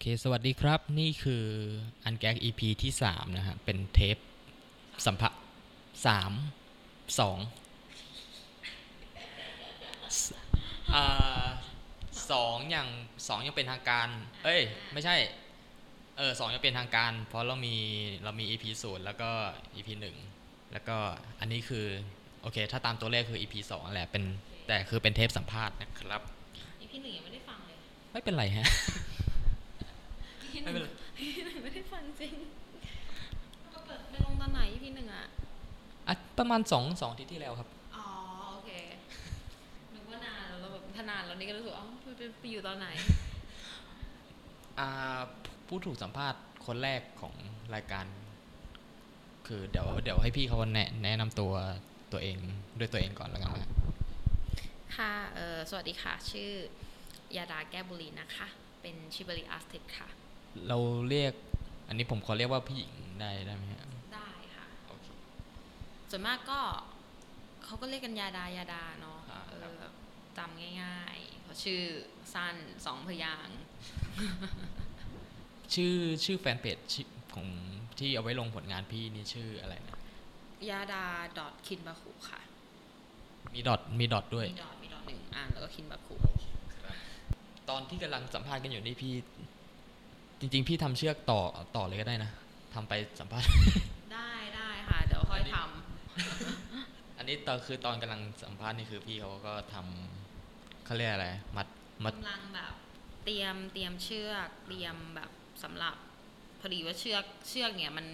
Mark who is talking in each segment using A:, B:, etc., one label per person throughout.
A: เค สวัสดีครับ นี่คืออันแก๊ก EP ที่สามนะฮะ เป็นเทปสัมภาสามสองสอ่าสองอย่างสองยังเป็นทางการ เอ้ย ไม่ใช่ เออสองยังเป็นทางการ เพราะเรามีเรามี EP ศูนย์แล้วก็ EP หนึ่งแล้วก็อันนี้คือ โอเค ถ้าตามตัวเลขคือ EP สองนั่นแหละเป็นแต่คือเป็นเทปสัมภาษณ์นะครับ
B: อีพีหนึ่งยังไม่ได้ฟังเลย
A: ไม่เป็นไรฮะ
B: อี พีห
A: ไม่
B: นึ่ง
A: เป็นไร
B: อีพีหนึ่งไม่ได้ฟังจริงเราเปิดไปลงตอนไหนอีพีหนึ่งอะ
A: อะประมาณสองสองอาทิตย์ที่แล้วครับ
B: อ๋อโอเคนึกว่านานแล้วเราแบบถ้านานแล้วนี่ก็รู้สึกอ๋อไปไปไปอยู่ตอนไหน
A: อ่าผู้ถูกสัมภาษณ์คนแรกของรายการ คือเดี๋ยวเดี๋ยวให้พี่เขาแนะแนะนำตัวตัวเองด้วยตัวเองก่อนแล้วกันนะ
B: ค่ะเออสวัสดีค่ะ ชื่อยาดาแก้วบุรีนะคะ เป็นชิบริอาร์ติสค่ะ
A: เราเรียก อันนี้ผมขอเรียกว่าพี่หญิงได้ได้ไหมฮะ
B: ได้ค่ะ
A: โอเค
B: ส่วนมากก็เขาก็เรียกกันยาดายาดาเนาะ
A: อ่า
B: เอ
A: ครับ
B: อจำง่ายๆเพราะชื่อสั้นสองพยางค์
A: ชื่อชื่อแฟนเพจชื่อของที่เอาไว้ลงผลงานพี่นี่ชื่ออะไรนะ
B: ยาดาดอทคินบาคุค่ะ
A: มีดอทมีดอทด้วย
B: มีดอทมีดอทหนึ่งอันแล้วก็คินบาคุ
A: ตอนที่กำลังสัมภาษณ์กันอยู่นี่พี่ จริง ๆ พี่ทำเชือกต่อต่อเลยก็ได้นะทำไปสัมภาษณ์
B: ได้ได้ค่ะ เดี๋ยวค่อยท
A: อันนี้ตอนคือตอนกำลังสัมภาษณ์นี่คือพี่เขาก็ทำเขาเรียกอะไร มัดำมัด
B: กำลังแบบ เตรียมเตรียมเชือก เตรียมแบบสำหรับพอดีว่าเชือกเชือกเนี่ยมัน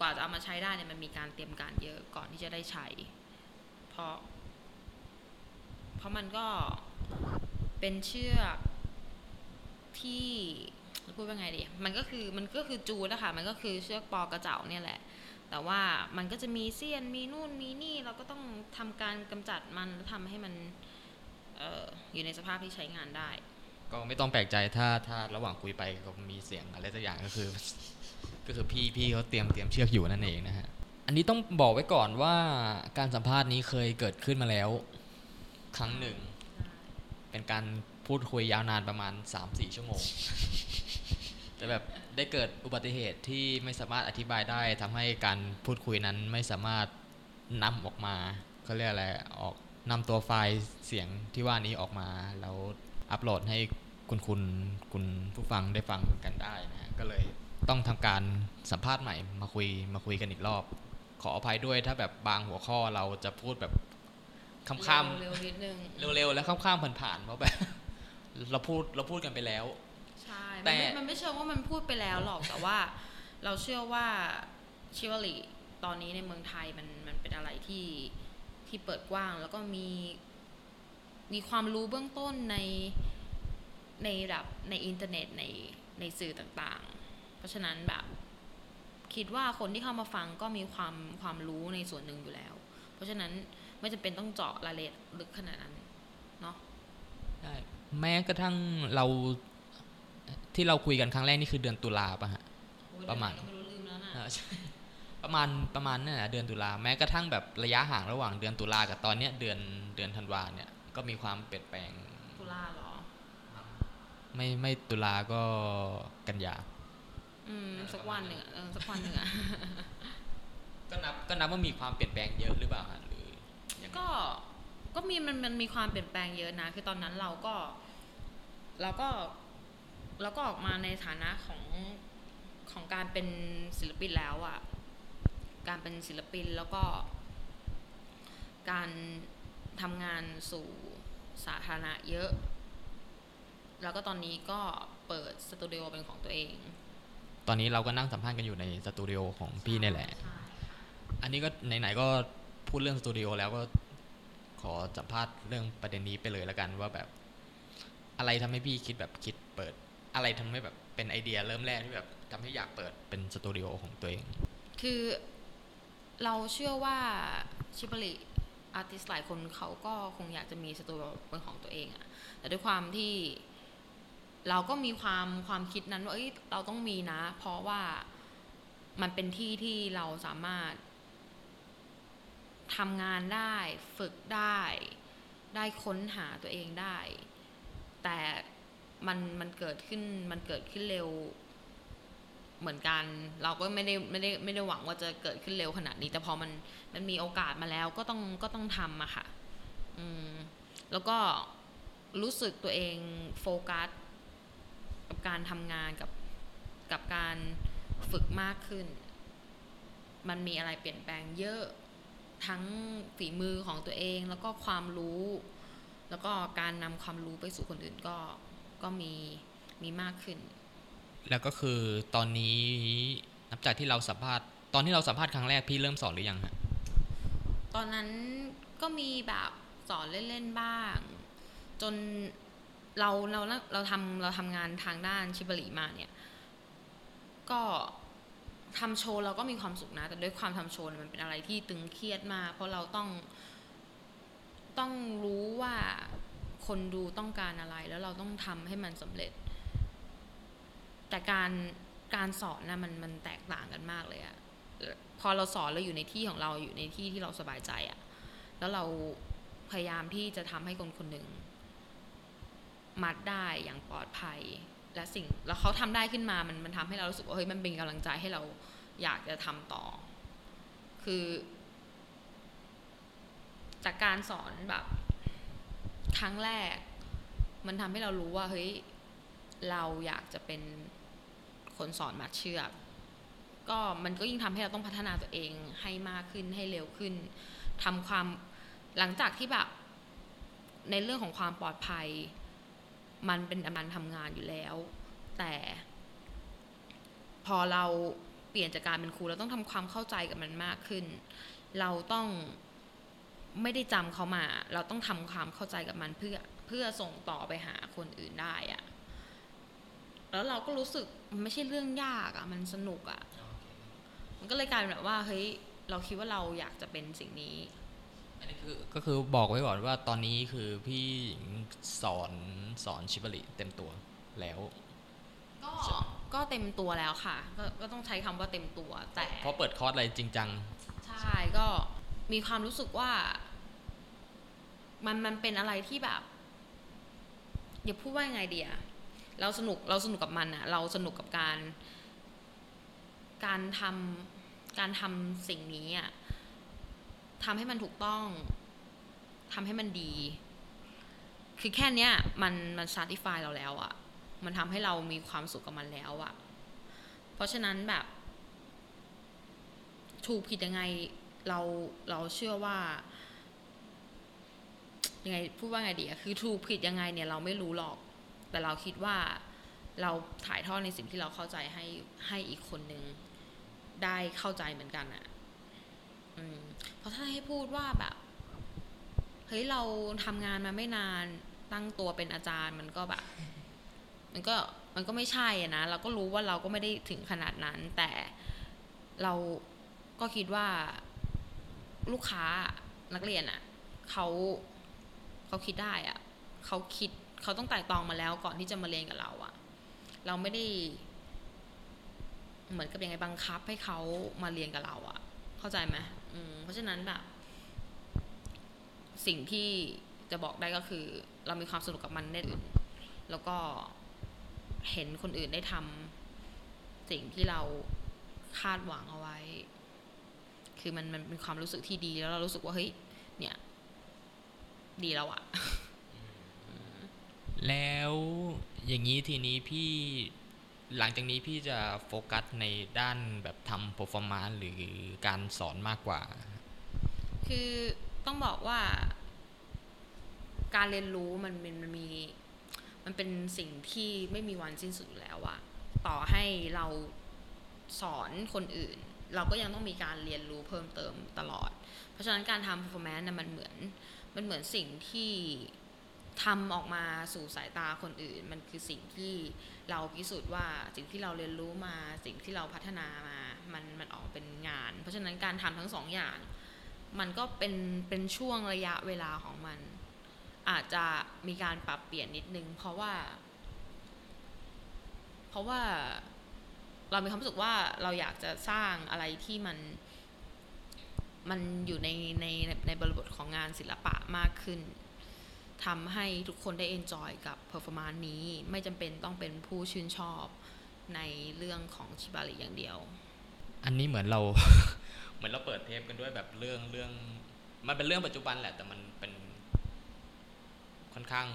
B: กว่าจะเอามาใช้ได้เนี่ยมันมีการเตรียมการเยอะก่อนที่จะได้ใช้ เพราะ เพราะมันก็เป็นเชือกที่ จะพูดว่าไงดีมันก็คือมันก็คือจูดนะคะมันก็คือเชือกปอกระเจ้าเนี่ยแหละ แต่ว่ามันก็จะมีเสี้ยนมีนู่นมีนี่เราก็ต้องทำการกำจัดมันแล้วทำให้มันเอออยู่ในสภาพที่ใช้งานได้
A: ก็ไม่ต้องแปลกใจถ้าถ้าระหว่างคุยไปก็มีเสียงอะไรสักอย่างก็คือ ก็คือพี่พี่เขาเตรียมเตรียมเชือกอยู่นั่นเองนะฮะอันนี้ต้องบอกไว้ก่อนว่าการสัมภาษณ์นี้เคยเกิดขึ้นมาแล้ว ครั้งหนึ่ง เป็นการ พูดคุยยาวนานประมาณ 3-4 ชั่วโมง แต่แบบได้เกิดอุบัติเหตุที่ไม่สามารถอธิบายได้ทำให้การพูดคุยนั้นไม่สามารถนำออกมาเขาเรียกอะไรออกนำตัวไฟล์เสียงที่ว่านี้ออกมา แล้วอัปโหลดให้คุณคุณคุณผู้ฟังได้ฟังกันได้นะฮะก็เลยต้องทำการสัมภาษณ์ใหม่มาคุยมาคุยกันอีกรอบ ขออภัยด้วยถ้าแบบบางหัวข้อเราจะพูดแบบค้ำๆ
B: เร็วๆนิดนึง
A: เร็วๆแล้วข้ามๆผ่านๆเพราะแบบ เราพูดเราพูดกันไปแล้ว
B: ใช่
A: แต่
B: มันไม่มันไม่เชิงว่ามันพูดไปแล้วหรอกแต่ว่า เราเชื่อว่าชิวลีตอนนี้ในเมืองไทยมันมันเป็นอะไรที่ที่เปิดกว้าง แล้วก็มีมีความรู้เบื้องต้นในในแบบในอินเทอร์เน็ตในในสื่อต่างๆ เพราะฉะนั้นแบบคิดว่าคนที่เข้ามาฟังก็มีความความรู้ในส่วนหนึ่งอยู่แล้ว เพราะฉะนั้นไม่จำเป็นต้องเจาะรายละเอียดลึกขนาดนั้น เนาะ
A: ได้ แม้กระทั่งเราที่เราคุยกันครั้งแรกนี่คือเดือนตุลาป่ะฮะ
B: โอ้ย
A: ประมาณ
B: เดี๋ยวไหนก็ไม่รู้ลืมแล้วนะ
A: อ่าใช่ประมาณประมาณนั่นแหละเดือนตุลาแม้กระทั่งแบบระยะห่างระหว่างเดือนตุลากับตอนเนี้ยเดือนเดือนธันวาเนี่ยก็มีความเปลี่ยนแปลง
B: ตุลาเหรอ
A: ไม่ไม่ตุลาก็กันยา
B: อืมสักวันหนึ่งอะเออสักวันหนึ่งอะ
A: ก็นับก็นับว่ามีความเปลี่ยนแปลงเยอะหรือเปล่าฮะหรือยังไง
B: ก็ก็มีมันมันมีความเปลี่ยนแปลงเยอะนะ คือตอนนั้นเราก็ เราก็เราก็ออกมาในฐานะของของการเป็นศิลปินแล้วอะการเป็นศิลปินแล้วก็ การทำงานสู่สาธารณะเยอะ แล้วก็ตอนนี้ก็เปิดสตูดิโอเป็นของตัวเอง
A: ตอนนี้เราก็นั่งสัมภาษณ์กันอยู่ในสตูดิโอของพี่เนี่ยแหละ
B: ใช่
A: อันนี้ก็ไหนๆก็พูดเรื่องสตูดิโอแล้วก็ขอสัมภาษณ์เรื่องประเด็นนี้ไปเลยแล้วกันว่าแบบ อะไรทำให้พี่คิดแบบคิดเปิด อะไรทำให้แบบเป็นไอเดียเริ่มแรกที่แบบทำให้อยากเปิดเป็นสตูดิโอของตัวเอง
B: คือเราเชื่อว่าชิบริอาร์ติสหลายคนเขาก็คงอยากจะมีสตูดิโอเป็นของตัวเองอะแต่ด้วยความที่เราก็มีความความคิดนั้นว่าเอ้ยเราต้องมีนะ เพราะว่ามันเป็นที่ที่เราสามารถทำงานได้ ฝึกได้ ได้ค้นหาตัวเองได้ แต่มันมันเกิดขึ้นมันเกิดขึ้นเร็วเหมือนกัน เราก็ไม่ได้ไม่ได้ไม่ได้หวังว่าจะเกิดขึ้นเร็วขนาดนี้ แต่พอมันมันมีโอกาสมาแล้วก็ต้องก็ต้องทำอะค่ะ อืม แล้วก็รู้สึกตัวเองโฟกัสกับการทำงานกับกับการฝึกมากขึ้น มันมีอะไรเปลี่ยนแปลงเยอะทั้งฝีมือของตัวเองแล้วก็ความรู้ แล้วก็การนำความรู้ไปสู่คนอื่นก็ก็มีมีมากขึ้น
A: แล้วก็คือตอนนี้นับจากที่เราสัมภาษณ์ตอนที่เราสัมภาษณ์ครั้งแรกพี่เริ่มสอนหรือยังฮะ
B: ตอนนั้นก็มีแบบสอนเล่นๆบ้าง จนเราเราเราทำเราทำงานทางด้านชิบะหลีมาเนี่ย ก็ทำโชว์เราก็มีความสุขนะ แต่ด้วยความทำโชว์เนี่ยมันเป็นอะไรที่ตึงเครียดมาก เพราะเราต้อง ต้องรู้ว่าคนดูต้องการอะไรแล้วเราต้องทำให้มันสำเร็จ แต่การการสอนนะมันมันแตกต่างกันมากเลยอะพอเราสอนเราอยู่ในที่ของเราอยู่ในที่ที่เราสบายใจอะแล้วเราพยายามที่จะทำให้คนคนหนึ่งมัดได้อย่างปลอดภัย และสิ่งแล้วเขาทำได้ขึ้นมามันมันทำให้เรารู้สึกว่าเฮ้ยมันเป็นกำลังใจให้เราอยากจะทำต่อ คือ จากการสอนแบบครั้งแรก มันทำให้เรารู้ว่าเฮ้ยเราอยากจะเป็นคนสอนมัดเชือกก็มันก็ยิ่งทำให้เราต้องพัฒนาตัวเองให้มากขึ้นให้เร็วขึ้นทำความหลังจากที่แบบในเรื่องของความปลอดภัย มันเป็นการทำงานอยู่แล้ว แต่ พอเราเปลี่ยนจากการเป็นครูเราต้องทำความเข้าใจกับมันมากขึ้น เราต้อง ไม่ได้จำเขามา เราต้องทำความเข้าใจกับมันเพื่อเพื่อส่งต่อไปหาคนอื่นได้อะแล้วเราก็รู้สึกมันไม่ใช่เรื่องยากอะมันสนุกอะมันก็เลยกลายเป็นแบบว่าเฮ้ยเราคิดว่าเราอยากจะเป็นสิ่งนี้
A: อันนี้คือก็คือบอกไว้ก่อนว่าตอนนี้คือพี่หญิงสอนสอนชิบะริเต็มตัวแล้ว
B: ก็ก็เต็มตัวแล้วค่ะ ก็ก็ต้องใช้คำว่าเต็มตัวแต่
A: เพราะเปิดคอร์สอะไรจริงจัง
B: ใช่ก็ มีความรู้สึกว่า มันมันเป็นอะไรที่แบบอย่าพูดว่ายังไงเดียเราสนุกเราสนุกกับมันอะเราสนุกกับการ การทำการทำสิ่งนี้อะทำให้มันถูกต้องทำให้มันดี คือแค่เนี้ยมันมัน satisfy เราแล้วอะมันทำให้เรามีความสุขกับมันแล้วอะเพราะฉะนั้นแบบถูกผิดยังไง เราเราเชื่อว่ายังไงพูดว่าไงดีอะคือถูกผิดยังไงเนี่ยเราไม่รู้หรอก แต่เราคิดว่าเราถ่ายทอดในสิ่งที่เราเข้าใจให้ให้อีกคนนึงได้เข้าใจเหมือนกันอะอืมเพราะถ้าให้พูดว่าแบบเฮ้ยเราทำงานมาไม่นานตั้งตัวเป็นอาจารย์มันก็แบบ มันก็มันก็ไม่ใช่อะนะ เราก็รู้ว่าเราก็ไม่ได้ถึงขนาดนั้น แต่เราก็คิดว่า ลูกค้านักเรียนอะ่ะเขาเขาคิดได้อะ่ะเขาคิดเขาต้องไต่ตองมาแล้วก่อนที่จะมาเรียนกับเราอะ่ะ เราไม่ได้ เหมือนกับยังไงบังคับให้เขามาเรียนกับเราอะ่ะ เข้าใจไหมอืมเพราะฉะนั้นแบบ สิ่งที่จะบอกได้ก็คือ เรามีความสนุกกับมันแน่นอนแล้วก็เห็นคนอื่นได้ทำสิ่งที่เราคาดหวังเอาไว้ คือมันมันเป็นความรู้สึกที่ดีแล้วเรารู้สึกว่าเฮ้ยเนี่ย ดีแล้วอะ
A: แล้วอย่างนี้ทีนี้พี่หลังจากนี้พี่จะโฟกัสในด้านแบบทำ performance หรือการสอนมากกว่า
B: คือต้องบอกว่า การเรียนรู้มันมันมันมี มันเป็นสิ่งที่ไม่มีวันสิ้นสุดอยู่แล้วอะต่อให้เราสอนคนอื่น เราก็ยังต้องมีการเรียนรู้เพิ่มเติมตลอด เพราะฉะนั้นการทำ performance นะมันเหมือนมันเหมือนสิ่งที่ทำออกมาสู่สายตาคนอื่น มันคือสิ่งที่เราพิสูจน์ว่าสิ่งที่เราเรียนรู้มาสิ่งที่เราพัฒนามามันมันออกเป็นงาน เพราะฉะนั้นการทำทั้งสองอย่าง มันก็เป็นเป็นช่วงระยะเวลาของมัน อาจจะมีการปรับเปลี่ยนนิดนึง เพราะว่า เพราะว่า เรามีความรู้สึกว่าเราอยากจะสร้างอะไรที่มัน มันอยู่ในในในบริบทของงานศิลปะมากขึ้นทำให้ทุกคนได้ enjoy กับ performance นี้ ไม่จำเป็นต้องเป็นผู้ชื่นชอบในเรื่องของชิบาริอย่างเดียว
A: อันนี้เหมือนเรา เหมือนเราเปิดเทปกันด้วยแบบเรื่องเรื่อง มันเป็นเรื่องปัจจุบันแหละ แต่มันเป็นค่อนข้าง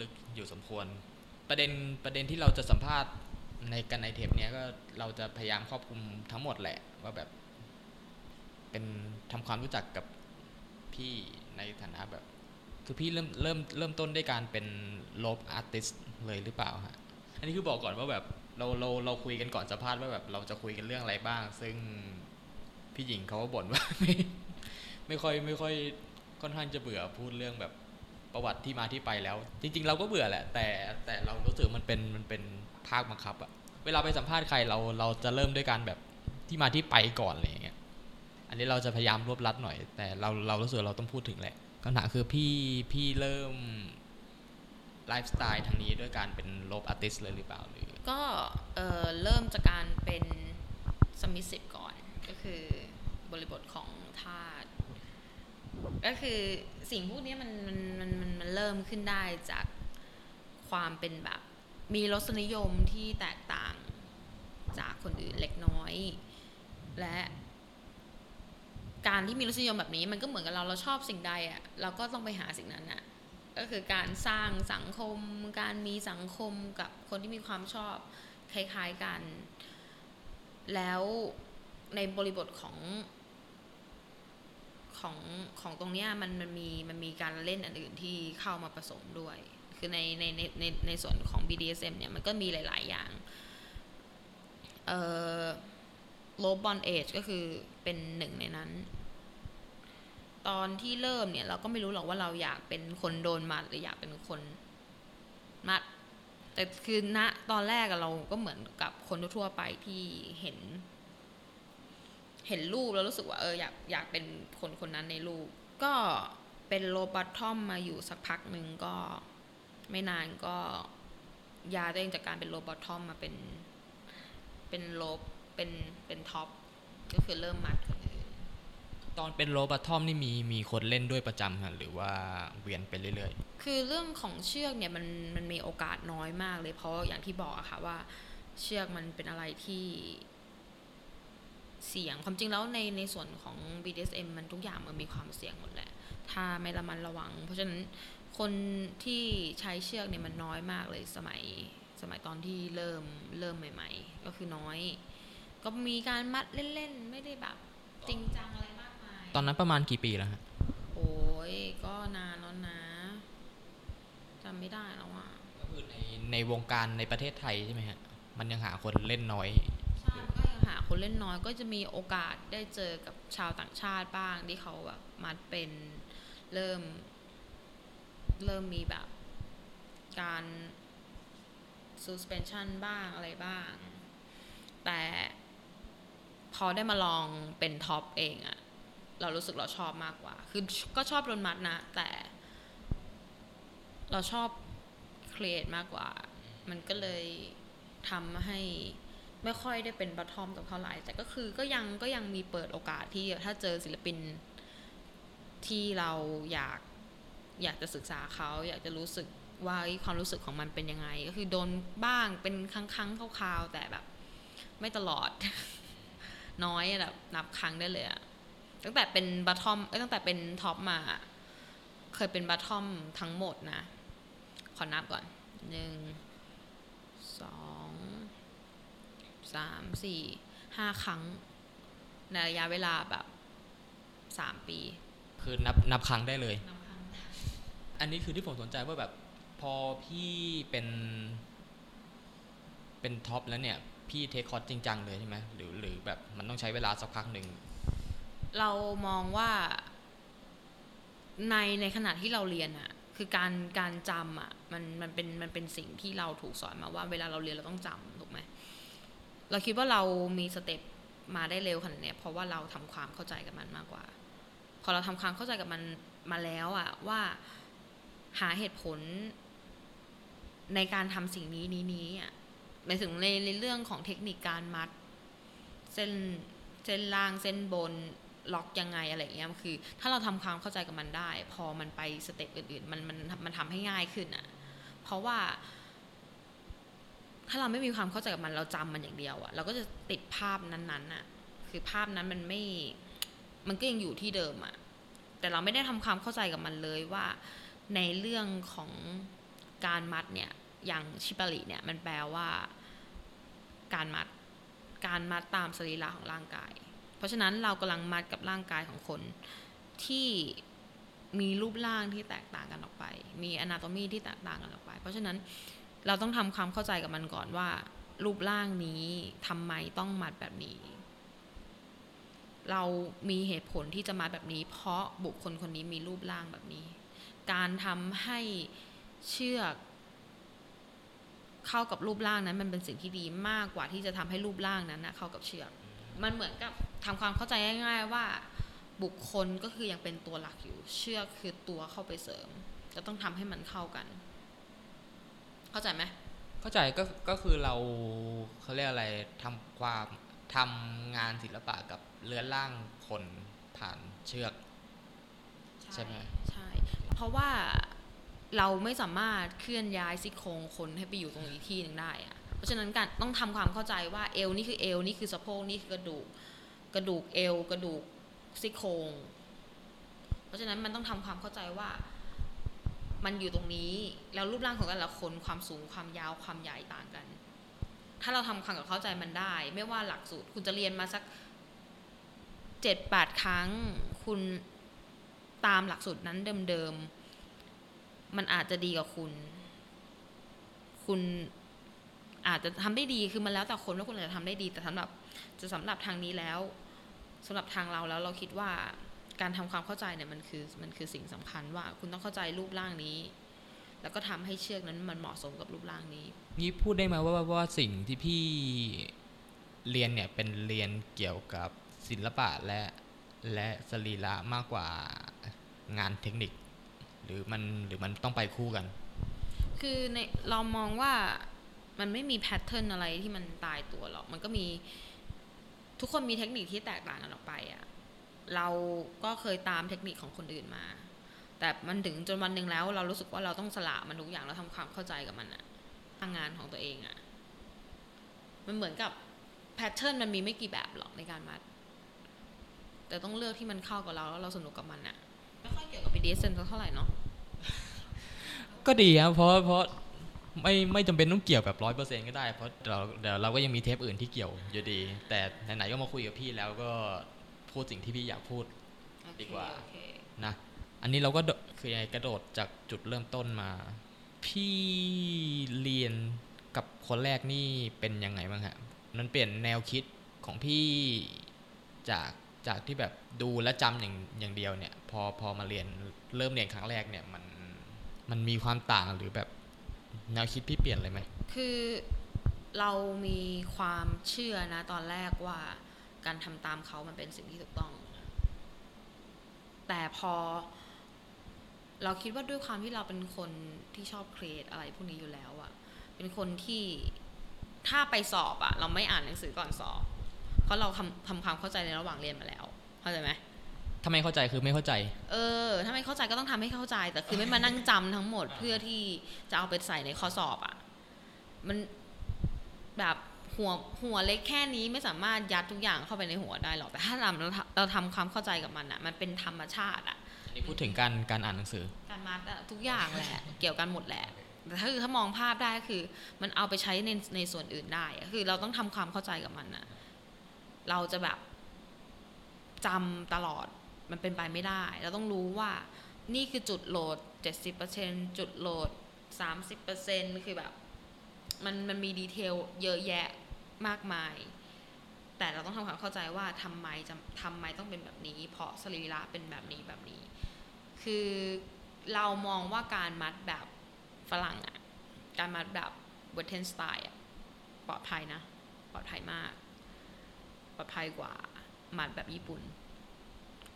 A: ลึกอยู่สมควร ประเด็นประเด็นที่เราจะสัมภาษณ์ ในกันในเทปเนี้ยก็เราจะพยายามครอบคลุมทั้งหมดแหละ ว่าแบบ เป็นทำความรู้จักกับพี่ในฐานะแบบ คือพี่เริ่มเริ่มเริ่มต้นด้วยการเป็นโลบอาร์ติสเลยหรือเปล่าฮะอันนี้คือบอกก่อนว่าแบบเราเราเราคุยกันก่อนสัมภาษณ์ว่าแบบเราจะคุยกันเรื่องอะไรบ้าง ซึ่งพี่หญิงเขาก็บ่นว่าไม่ไม่ค่อยไม่ค่อยค่อนข้างจะเบื่อพูดเรื่องแบบ ประวัติที่มาที่ไปแล้ว จริง ๆ เราก็เบื่อแหละ แต่แต่เรารู้สึกมันเป็นมันเป็นภาคบังคับอะเวลาไปสัมภาษณ์ใครเราเราจะเริ่มด้วยการแบบที่มาที่ไปก่อนอะไรอย่างเงี้ยอันนี้เราจะพยายามรวบรัดหน่อย แต่เราเรารู้สึกเราต้องพูดถึงแหละคำถามคือพี่พี่เริ่มไลฟ์สไตล์ทางนี้ด้วยการเป็นลบอาร์ติสเลยหรือเปล่าหรือ
B: ก็เออเริ่มจากการเป็นสมิสิ e ก่อน ก็คือบริบทของธา ก็คือสิ่งพวกนี้มันมันมันมันมันเริ่มขึ้นได้จากความเป็นแบบ มีรสนิยมที่แตกต่างจากคนอื่นเล็กน้อย และ การที่มีรสนิยมแบบนี้มันก็เหมือนกับเราเราชอบสิ่งใดอะ่ะเราก็ต้องไปหาสิ่งนั้นอะก็คือการสร้างสังคม การมีสังคมกับคนที่มีความชอบคล้ายๆกัน แล้วในบริบทของ ของของตรงเนี้ยมันมันมีมันมีการเล่นอันอื่นที่เข้ามาผสมด้วย คือในในในในในส่วนของ BDSM เนี่ยมันก็มีหลาย ๆ อย่างเอ่อ low bond age ก็คือเป็นหนึ่งในนั้น ตอนที่เริ่มเนี่ยเราก็ไม่รู้หรอกว่าเราอยากเป็นคนโดนมัดหรืออยากเป็นคนมัดแต่คือณะตอนแรกเราก็เหมือนกับคนทั่วไปที่เห็น เห็นรูปแล้วรู้สึกว่าเอออยากอยากเป็นคนคนนั้นในรูป ก็เป็นโลบัตทอมมาอยู่สักพักหนึ่งก็ไม่นานก็ย้ายตัวเองจากการเป็นโลบัตทอมมาเป็น เป็นโลบเป็นเป็นท็อปก็คือเริ่มมัดคนอื่น
A: ตอนเป็นโรบัตทอมนี่มีมีคนเล่นด้วยประจำฮะหรือว่าเวียนไปเรื่อย
B: คือเรื่องของเชือกเนี่ยมันมันมีโอกาสน้อยมากเลยเพราะอย่างที่บอกอะค่ะว่า เชือกมันเป็นอะไรที่ เสี่ยงความจริงแล้วในในส่วนของ BDSM มันทุกอย่างมันมีความเสี่ยงหมดแหละ ถ้าไม่ระมัดระวัง เพราะฉะนั้นคนที่ใช้เชือกเนี่ยมันน้อยมากเลยสมัยสมัยตอนที่เริ่มเริ่มใหม่ ๆ ก็คือน้อย ก็มีการมัดเล่นๆ ไม่ได้แบบจริงจังอะไรมากมาย
A: ๆตอนนั้นประมาณกี่ปีแล้วฮะ
B: โอ้ยก็นานแล้วนะจำไม่ได้แล้วอะ
A: ก็คือในในวงการในประเทศไทยใช่ไหมฮะ มันยังหาคนเล่นน้อย
B: ใช่ก็ยัง หาคนเล่นน้อยก็จะมีโอกาสได้เจอกับชาวต่างชาติบ้างที่เขาแบบมัดเป็นเริ่ม เริ่มมีแบบการ suspension บ้างอะไรบ้าง แต่พอได้มาลองเป็น top เองอะเรารู้สึกเราชอบมากกว่า คือก็ชอบโดนมัดนะ แต่ เราชอบ create มากกว่า มันก็เลยทำให้ ไม่ค่อยได้เป็น bottom กับเท่าไหร่แต่ก็คือก็ยังก็ยังมีเปิดโอกาสที่ถ้าเจอศิลปินที่เราอยากอยากจะศึกษาเขาอยากจะรู้สึกว่าความรู้สึกของมันเป็นยังไง ก็คือโดนบ้างเป็นครั้งครั้งคราวๆแต่แบบ ไม่ตลอด น้อยแบบนับครั้งได้เลยอะตั้งแต่เป็นบัตทอมตั้งแต่เป็นท็อปมา เคยเป็นบัตทอมทั้งหมดนะ ขอนับก่อนหนึ่งสอง สามสี่ห้าครั้ง ในระยะเวลาแบบสามปี
A: คือนับนับครั้งได้เลย
B: นับครั้ง
A: อันนี้คือที่ผมสนใจว่าแบบพอพี่เป็น เป็นท็อปแล้วเนี่ย พี่เทคคอร์สจริงจังเลยใช่ไหมหรือหรือแบบมันต้องใช้เวลาสักพักหนึ่ง
B: เรามองว่าในในขณะที่เราเรียนอะคือการการจำอะมันมันเป็นมันเป็นสิ่งที่เราถูกสอนมาว่า เวลาเราเรียนเราต้องจำถูกไหม เราคิดว่าเรามี step มาได้เร็วขนาดนี้เพราะว่าเราทำความเข้าใจกับมันมากกว่า พอเราทำความเข้าใจกับมันมาแล้วอะว่าหาเหตุผลในการทำสิ่งนี้นี้นี้อะในถึงในในเรื่องของเทคนิคการมัด เส้นเส้นล่างเส้นบนล็อกยังไงอะไรเงี้ยคือ ถ้าเราทำความเข้าใจกับมันได้ พอมันไป step อื่นๆ มันมันมันทำให้ง่ายขึ้นอะเพราะว่า ถ้าเราไม่มีความเข้าใจกับมันเราจำมันอย่างเดียวอะเราก็จะติดภาพนั้นๆอะคือภาพนั้นมันไม่ มันก็ยังอยู่ที่เดิมอะแต่เราไม่ได้ทำความเข้าใจกับมันเลยว่า ในเรื่องของการมัดเนี่ย อย่างชิปาริเนี่ย มันแปลว่า การมัด การมัดตามสรีระของร่างกาย เพราะฉะนั้นเรากำลังมัดกับร่างกายของคนที่มีรูปร่างที่แตกต่างกันออกไป มีอนาโตมีที่แตกต่างกันออกไป เพราะฉะนั้น เราต้องทำความเข้าใจกับมันก่อนว่า รูปร่างนี้ทำไมต้องมัดแบบนี้ เรามีเหตุผลที่จะมาแบบนี้ เพราะบุคคลคนนี้มีรูปร่างแบบนี้ การทำให้เชือก เข้ากับรูปร่างนั้นมันเป็นสิ่งที่ดีมากกว่าที่จะทำให้รูปร่างนั้นนะเข้ากับเชือก มันเหมือนกับทำความเข้าใจง่าย ๆ ว่าบุคคลก็คือยังเป็นตัวหลักอยู่ เชือกคือตัวเข้าไปเสริมจะต้องทำให้มันเข้ากัน เข้าใจไหม
A: เข้าใจก็ก็คือเราเขาเรียกอะไรทำความทำงานศิลปะกับเรือนร่างคนผ่านเชือก ใช่ไหม
B: ใช่ เพราะว่าเราไม่สามารถเคลื่อนย้ายซี่โครงคนให้ไปอยู่ตรงอีกที่หนึ่งได้อะเพราะฉะนั้นการต้องทำความเข้าใจว่าเอวนี่คือเอวนี่คือสะโพกนี่คือกระดูกกระดูกเอวกระดูกซี่โครง เพราะฉะนั้นมันต้องทำความเข้าใจว่า มันอยู่ตรงนี้ แล้วรูปร่างของแต่ละคนความสูงความยาวความใหญ่ต่างกัน ถ้าเราทำความเข้าใจมันได้ ไม่ว่าหลักสูตร คุณจะเรียนมาสักเจ็ดแปดครั้ง คุณตามหลักสูตรนั้นเดิมๆ มันอาจจะดีกับคุณ คุณอาจจะทำได้ดีคือมันแล้วแต่คนว่าคุณอาจจะทำได้ดี แต่สำหรับจะสำหรับทางนี้แล้วสำหรับทางเราแล้วเราคิดว่า การทำความเข้าใจเนี่ยมันคือมันคือสิ่งสำคัญว่าคุณต้องเข้าใจรูปร่างนี้ แล้วก็ทำให้เชือกนั้นมันเหมาะสมกับรูปร่างนี้
A: นี่พูดได้ไหมว่าว่าว่าสิ่งที่พี่เรียนเนี่ยเป็นเรียนเกี่ยวกับศิลปะและและสรีระมากกว่างานเทคนิค หรือมันหรือมันต้องไปคู่กัน
B: คือในเรามองว่ามันไม่มีแพทเทิร์นอะไรที่มันตายตัวหรอก มันก็มีทุกคนมีเทคนิคที่แตกต่างกันออกไปอะ เราก็เคยตามเทคนิคของคนอื่นมา แต่มันถึงจนวันหนึ่งแล้ว เรารู้สึกว่าเราต้องสละมันทุกอย่างแล้วทำความเข้าใจกับมันอะทางงานของตัวเองอะมันเหมือนกับแพทเทิร์นมันมีไม่กี่แบบหรอกในการมัด แต่ต้องเลือกที่มันเข้ากับเราแล้วเราสนุกกับมันอะไม่ค่อยเกี่ยวกับ BDSM สักเท่าไหร่เนาะ
A: ก็ดีครับเพราะเพราะไม่ไม่จำเป็นต้องเกี่ยวแบบร้อยเปอร์เซ็นก็ได้ เพราะเราเดี๋ยวเราก็ยังมีเทปอื่นที่เกี่ยวอยู่ดี แต่ไหนๆก็มาคุยกับพี่แล้วก็ พูดสิ่งที่พี่อยากพูดดีกว่า
B: โอเค
A: นะ อันนี้เราก็โดคือยังไงกระโดดจากจุดเริ่มต้นมา พี่เรียนกับคนแรกนี่เป็นยังไงบ้างฮะมันเปลี่ยนแนวคิดของพี่จากจากที่แบบดูและจำอย่างอย่างเดียวเนี่ย พอพอมาเรียนเริ่มเรียนครั้งแรกเนี่ยมันมันมีความต่างหรือแบบแนวคิดพี่เปลี่ยนเลยไหม
B: คือเรามีความเชื่อนะตอนแรกว่า การทำตามเขามันเป็นสิ่งที่ถูกต้อง แต่พอ เราคิดว่าด้วยความที่เราเป็นคนที่ชอบครีเอทอะไรพวกนี้อยู่แล้วอะเป็นคนที่ถ้าไปสอบอะเราไม่อ่านหนังสือก่อนสอบ เพราะเราทำทำความเข้าใจในระหว่างเรียนมาแล้ว เข้าใจไหม
A: ถ้าไม่เข้าใจคือไม่เข้าใจ
B: เออ ถ้าไม่เข้าใจก็ต้องทำให้เข้าใจ แต่คือไม่มานั่งจำทั้งหมดเพื่อที่จะเอาไปใส่ในข้อสอบอะ่ะ มันแบบ หัวหัวเล็กแค่นี้ไม่สามารถยัดทุกอย่างเข้าไปในหัวได้หรอกแต่ถ้าเราเราเราทำความเข้าใจกับมันอะ่ะมันเป็นธรรมชาติอะ่ะ
A: อันนี้พูดถึงการการอ่านหนังสือ
B: การมัดอะทุกอย่างแหละเกี่ยวกันหมดแหละแต่ถ้าคือถ้ามองภาพได้ก็คือ มันเอาไปใช้ในในส่วนอื่นได้อะคือเราต้องทำความเข้าใจกับมันอะเราจะแบบจำตลอดมันเป็นไปไม่ได้ เราต้องรู้ว่านี่คือจุดโหลด 70%จุดโหลด 30%คือแบบ มันมันมีดีเทลเยอะแยะ มากมาย แต่เราต้องทำความเข้าใจว่าทำไมจะทำไมต้องเป็นแบบนี้ เพราะสรีระเป็นแบบนี้แบบนี้ คือเรามองว่าการมัดแบบฝรั่งอะการมัดแบบเวทเทนสไตล์อะปลอดภัยนะ ปลอดภัยมาก ปลอดภัยกว่ามัดแบบญี่ปุ่น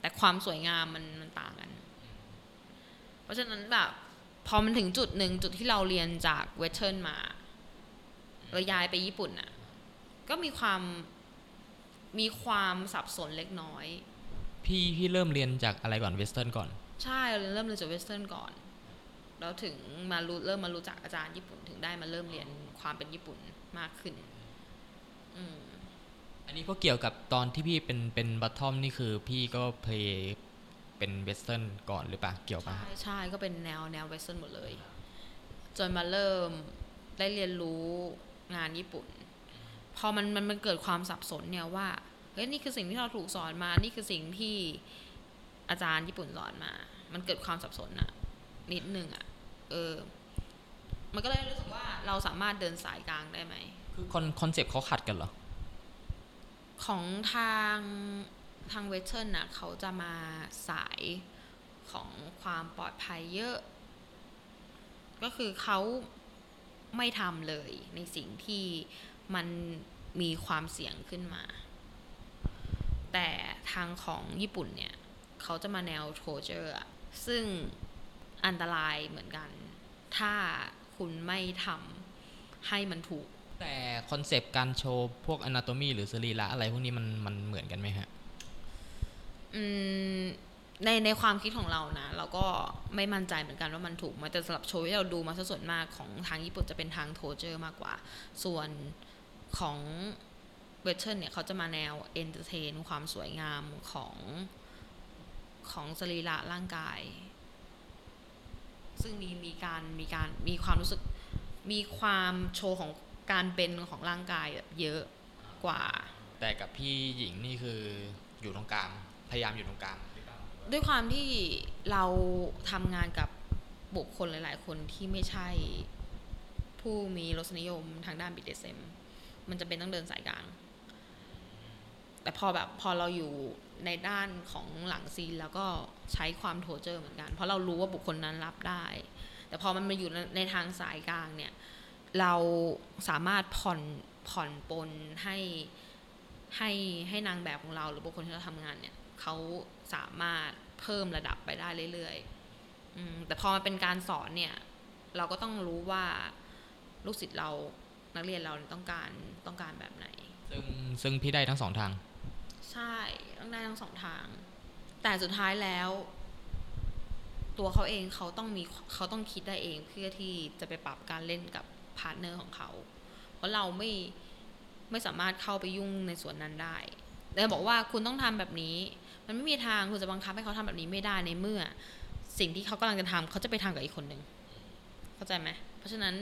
B: แต่ความสวยงามมันมันต่างกัน เพราะฉะนั้นแบบพอมันถึงจุดหนึ่งจุดที่เราเรียนจากเวทเทิร์นมาเราย้ายไปญี่ปุ่นอะ ก็มีความมีความสับสนเล็กน้อยเพ
A: พี่พี่เริ่มเรียนจากอะไรก่อนเวสเทิร์นก่อน
B: ใช่เราเริ่มเรียนจาก Western ก่อน แล้วถึงมารู้เริ่มมารู้จักอาจารย์ญี่ปุ่นถึงได้มาเริ่มเรียนความเป็นญี่ปุ่นมากขึ้น อืม
A: อันนี้ก็เกี่ยวกับตอนที่พี่เป็นเป็น bottom นี่คือพี่ก็ play เป็น Western ก่อนหรือเปล่าเกี่ยวปะ
B: ใช่ใช่ก็เป็นแนวแนว Western หมดเลย จนมาเริ่มได้เรียนรู้งานญี่ปุ่น พอมันมันมันเกิดความสับสนเนี่ยว่าเฮ้ยนี่คือสิ่งที่เราถูกสอนมา นี่คือสิ่งที่อาจารย์ญี่ปุ่นสอนมา มันเกิดความสับสนอะนิดนึงอะเออ มันก็เลยรู้สึกว่าเราสามารถเดินสายกลางได้ไหม
A: คือคอนคอนเซปต์เขาขัดกันเหรอ
B: ของทางทาง Western น่ะเขาจะมาสายของความปลอดภัยเยอะ ก็คือเขาไม่ทำเลยในสิ่งที่ มันมีความเสี่ยงขึ้นมา แต่ทางของญี่ปุ่นเนี่ย เขาจะมาแนว torture ซึ่งอันตรายเหมือนกัน ถ้าคุณไม่ทำให้มันถูก
A: แต่คอนเซปต์การโชว์พวก anatomy หรือสรีระอะไรพวกนี้มันมันเหมือนกันไหมฮะ
B: อืมในในความคิดของเรานะ เราก็ไม่มั่นใจเหมือนกันว่ามันถูกไหมแต่สำหรับโชว์ที่เราดูมาซะส่วนมากของทางญี่ปุ่นจะเป็นทาง torture มากกว่า ส่วน ของ Western เนี่ยเขาจะมาแนว entertain ความสวยงามของของสรีระร่างกาย ซึ่งมีมีการมีการมีความรู้สึกมีความโชว์ของการเป็นของร่างกายแบบเยอะกว่า
A: แต่กับพี่หญิงนี่คืออยู่ตรงกลางพยายามอยู่ตรงกลางหรือเปล่า
B: ด้วยความที่เราทำงานกับบุคคลหลาย ๆ คนที่ไม่ใช่ผู้มีรสนิยมทางด้าน BDSM มั มันจะเป็นต้องเดินสายกลาง แต่พอแบบพอเราอยู่ในด้านของหลังซีนแล้วก็ใช้ความโทเจอร์เหมือนกัน เพราะเรารู้ว่าบุคคลนั้นรับได้ แต่พอมันมาอยู่ในทางสายกลางเนี่ย เราสามารถผ่อนผ่อนปนให้ให้ให้นางแบบของเราหรือบุคคลที่เราทำงานเนี่ยเขาสามารถเพิ่มระดับไปได้เรื่อยๆแต่พอมาเป็นการสอนเนี่ย เราก็ต้องรู้ว่าลูกศิษย์เรา นักเรียนเราต้องการต้องการแบบไหน
A: ซึ่งซึ่งพี่ได้ทั้งสองทาง
B: ใช่ต้องได้ทั้งสองทาง แต่สุดท้ายแล้ว ตัวเขาเองเขาต้องมีเขาต้องคิดได้เองเพื่อที่จะไปปรับการเล่นกับ partner ของเขา เพราะเราไม่ไม่สามารถเข้าไปยุ่งในส่วนนั้นได้แต่บอกว่าคุณต้องทำแบบนี้ มันไม่มีทางคุณจะบังคับให้เขาทำแบบนี้ไม่ได้ในเมื่อ สิ่งที่เขากำลังจะทำเขาจะไปทำกับอีกคนหนึ่งเข้าใจไหมเพราะฉะนั้น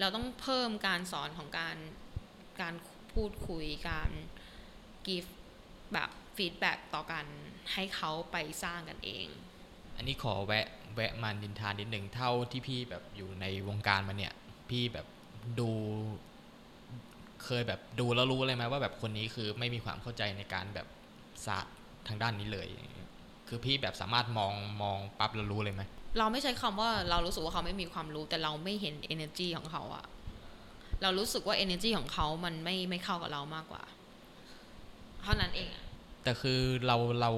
B: เราต้องเพิ่มการสอนของการการพูดคุยการ give แบบฟีดแบ็กต่อกันให้เขาไปสร้างกันเอง
A: อันนี้ขอแวะแวะมานินทานนิดหนึ่งเท่าที่พี่แบบอยู่ในวงการมาเนี่ย พี่แบบดู เคยแบบดูแล้วรู้เลยไหมว่าแบบคนนี้คือไม่มีความเข้าใจในการแบบศาสตร์ทางด้านนี้เลย คือพี่แบบสามารถมองมองปั๊บแล้วรู้เลยไหม
B: เราไม่ใช้คำว่าเรารู้สึกว่าเขาไม่มีความรู้ แต่เราไม่เห็น energy ของเขาอะเรารู้สึกว่า energy ของเขามันไม่ไม่เข้ากับเรามากกว่า เท่านั้นเองอะ
A: แต่คือเราเรา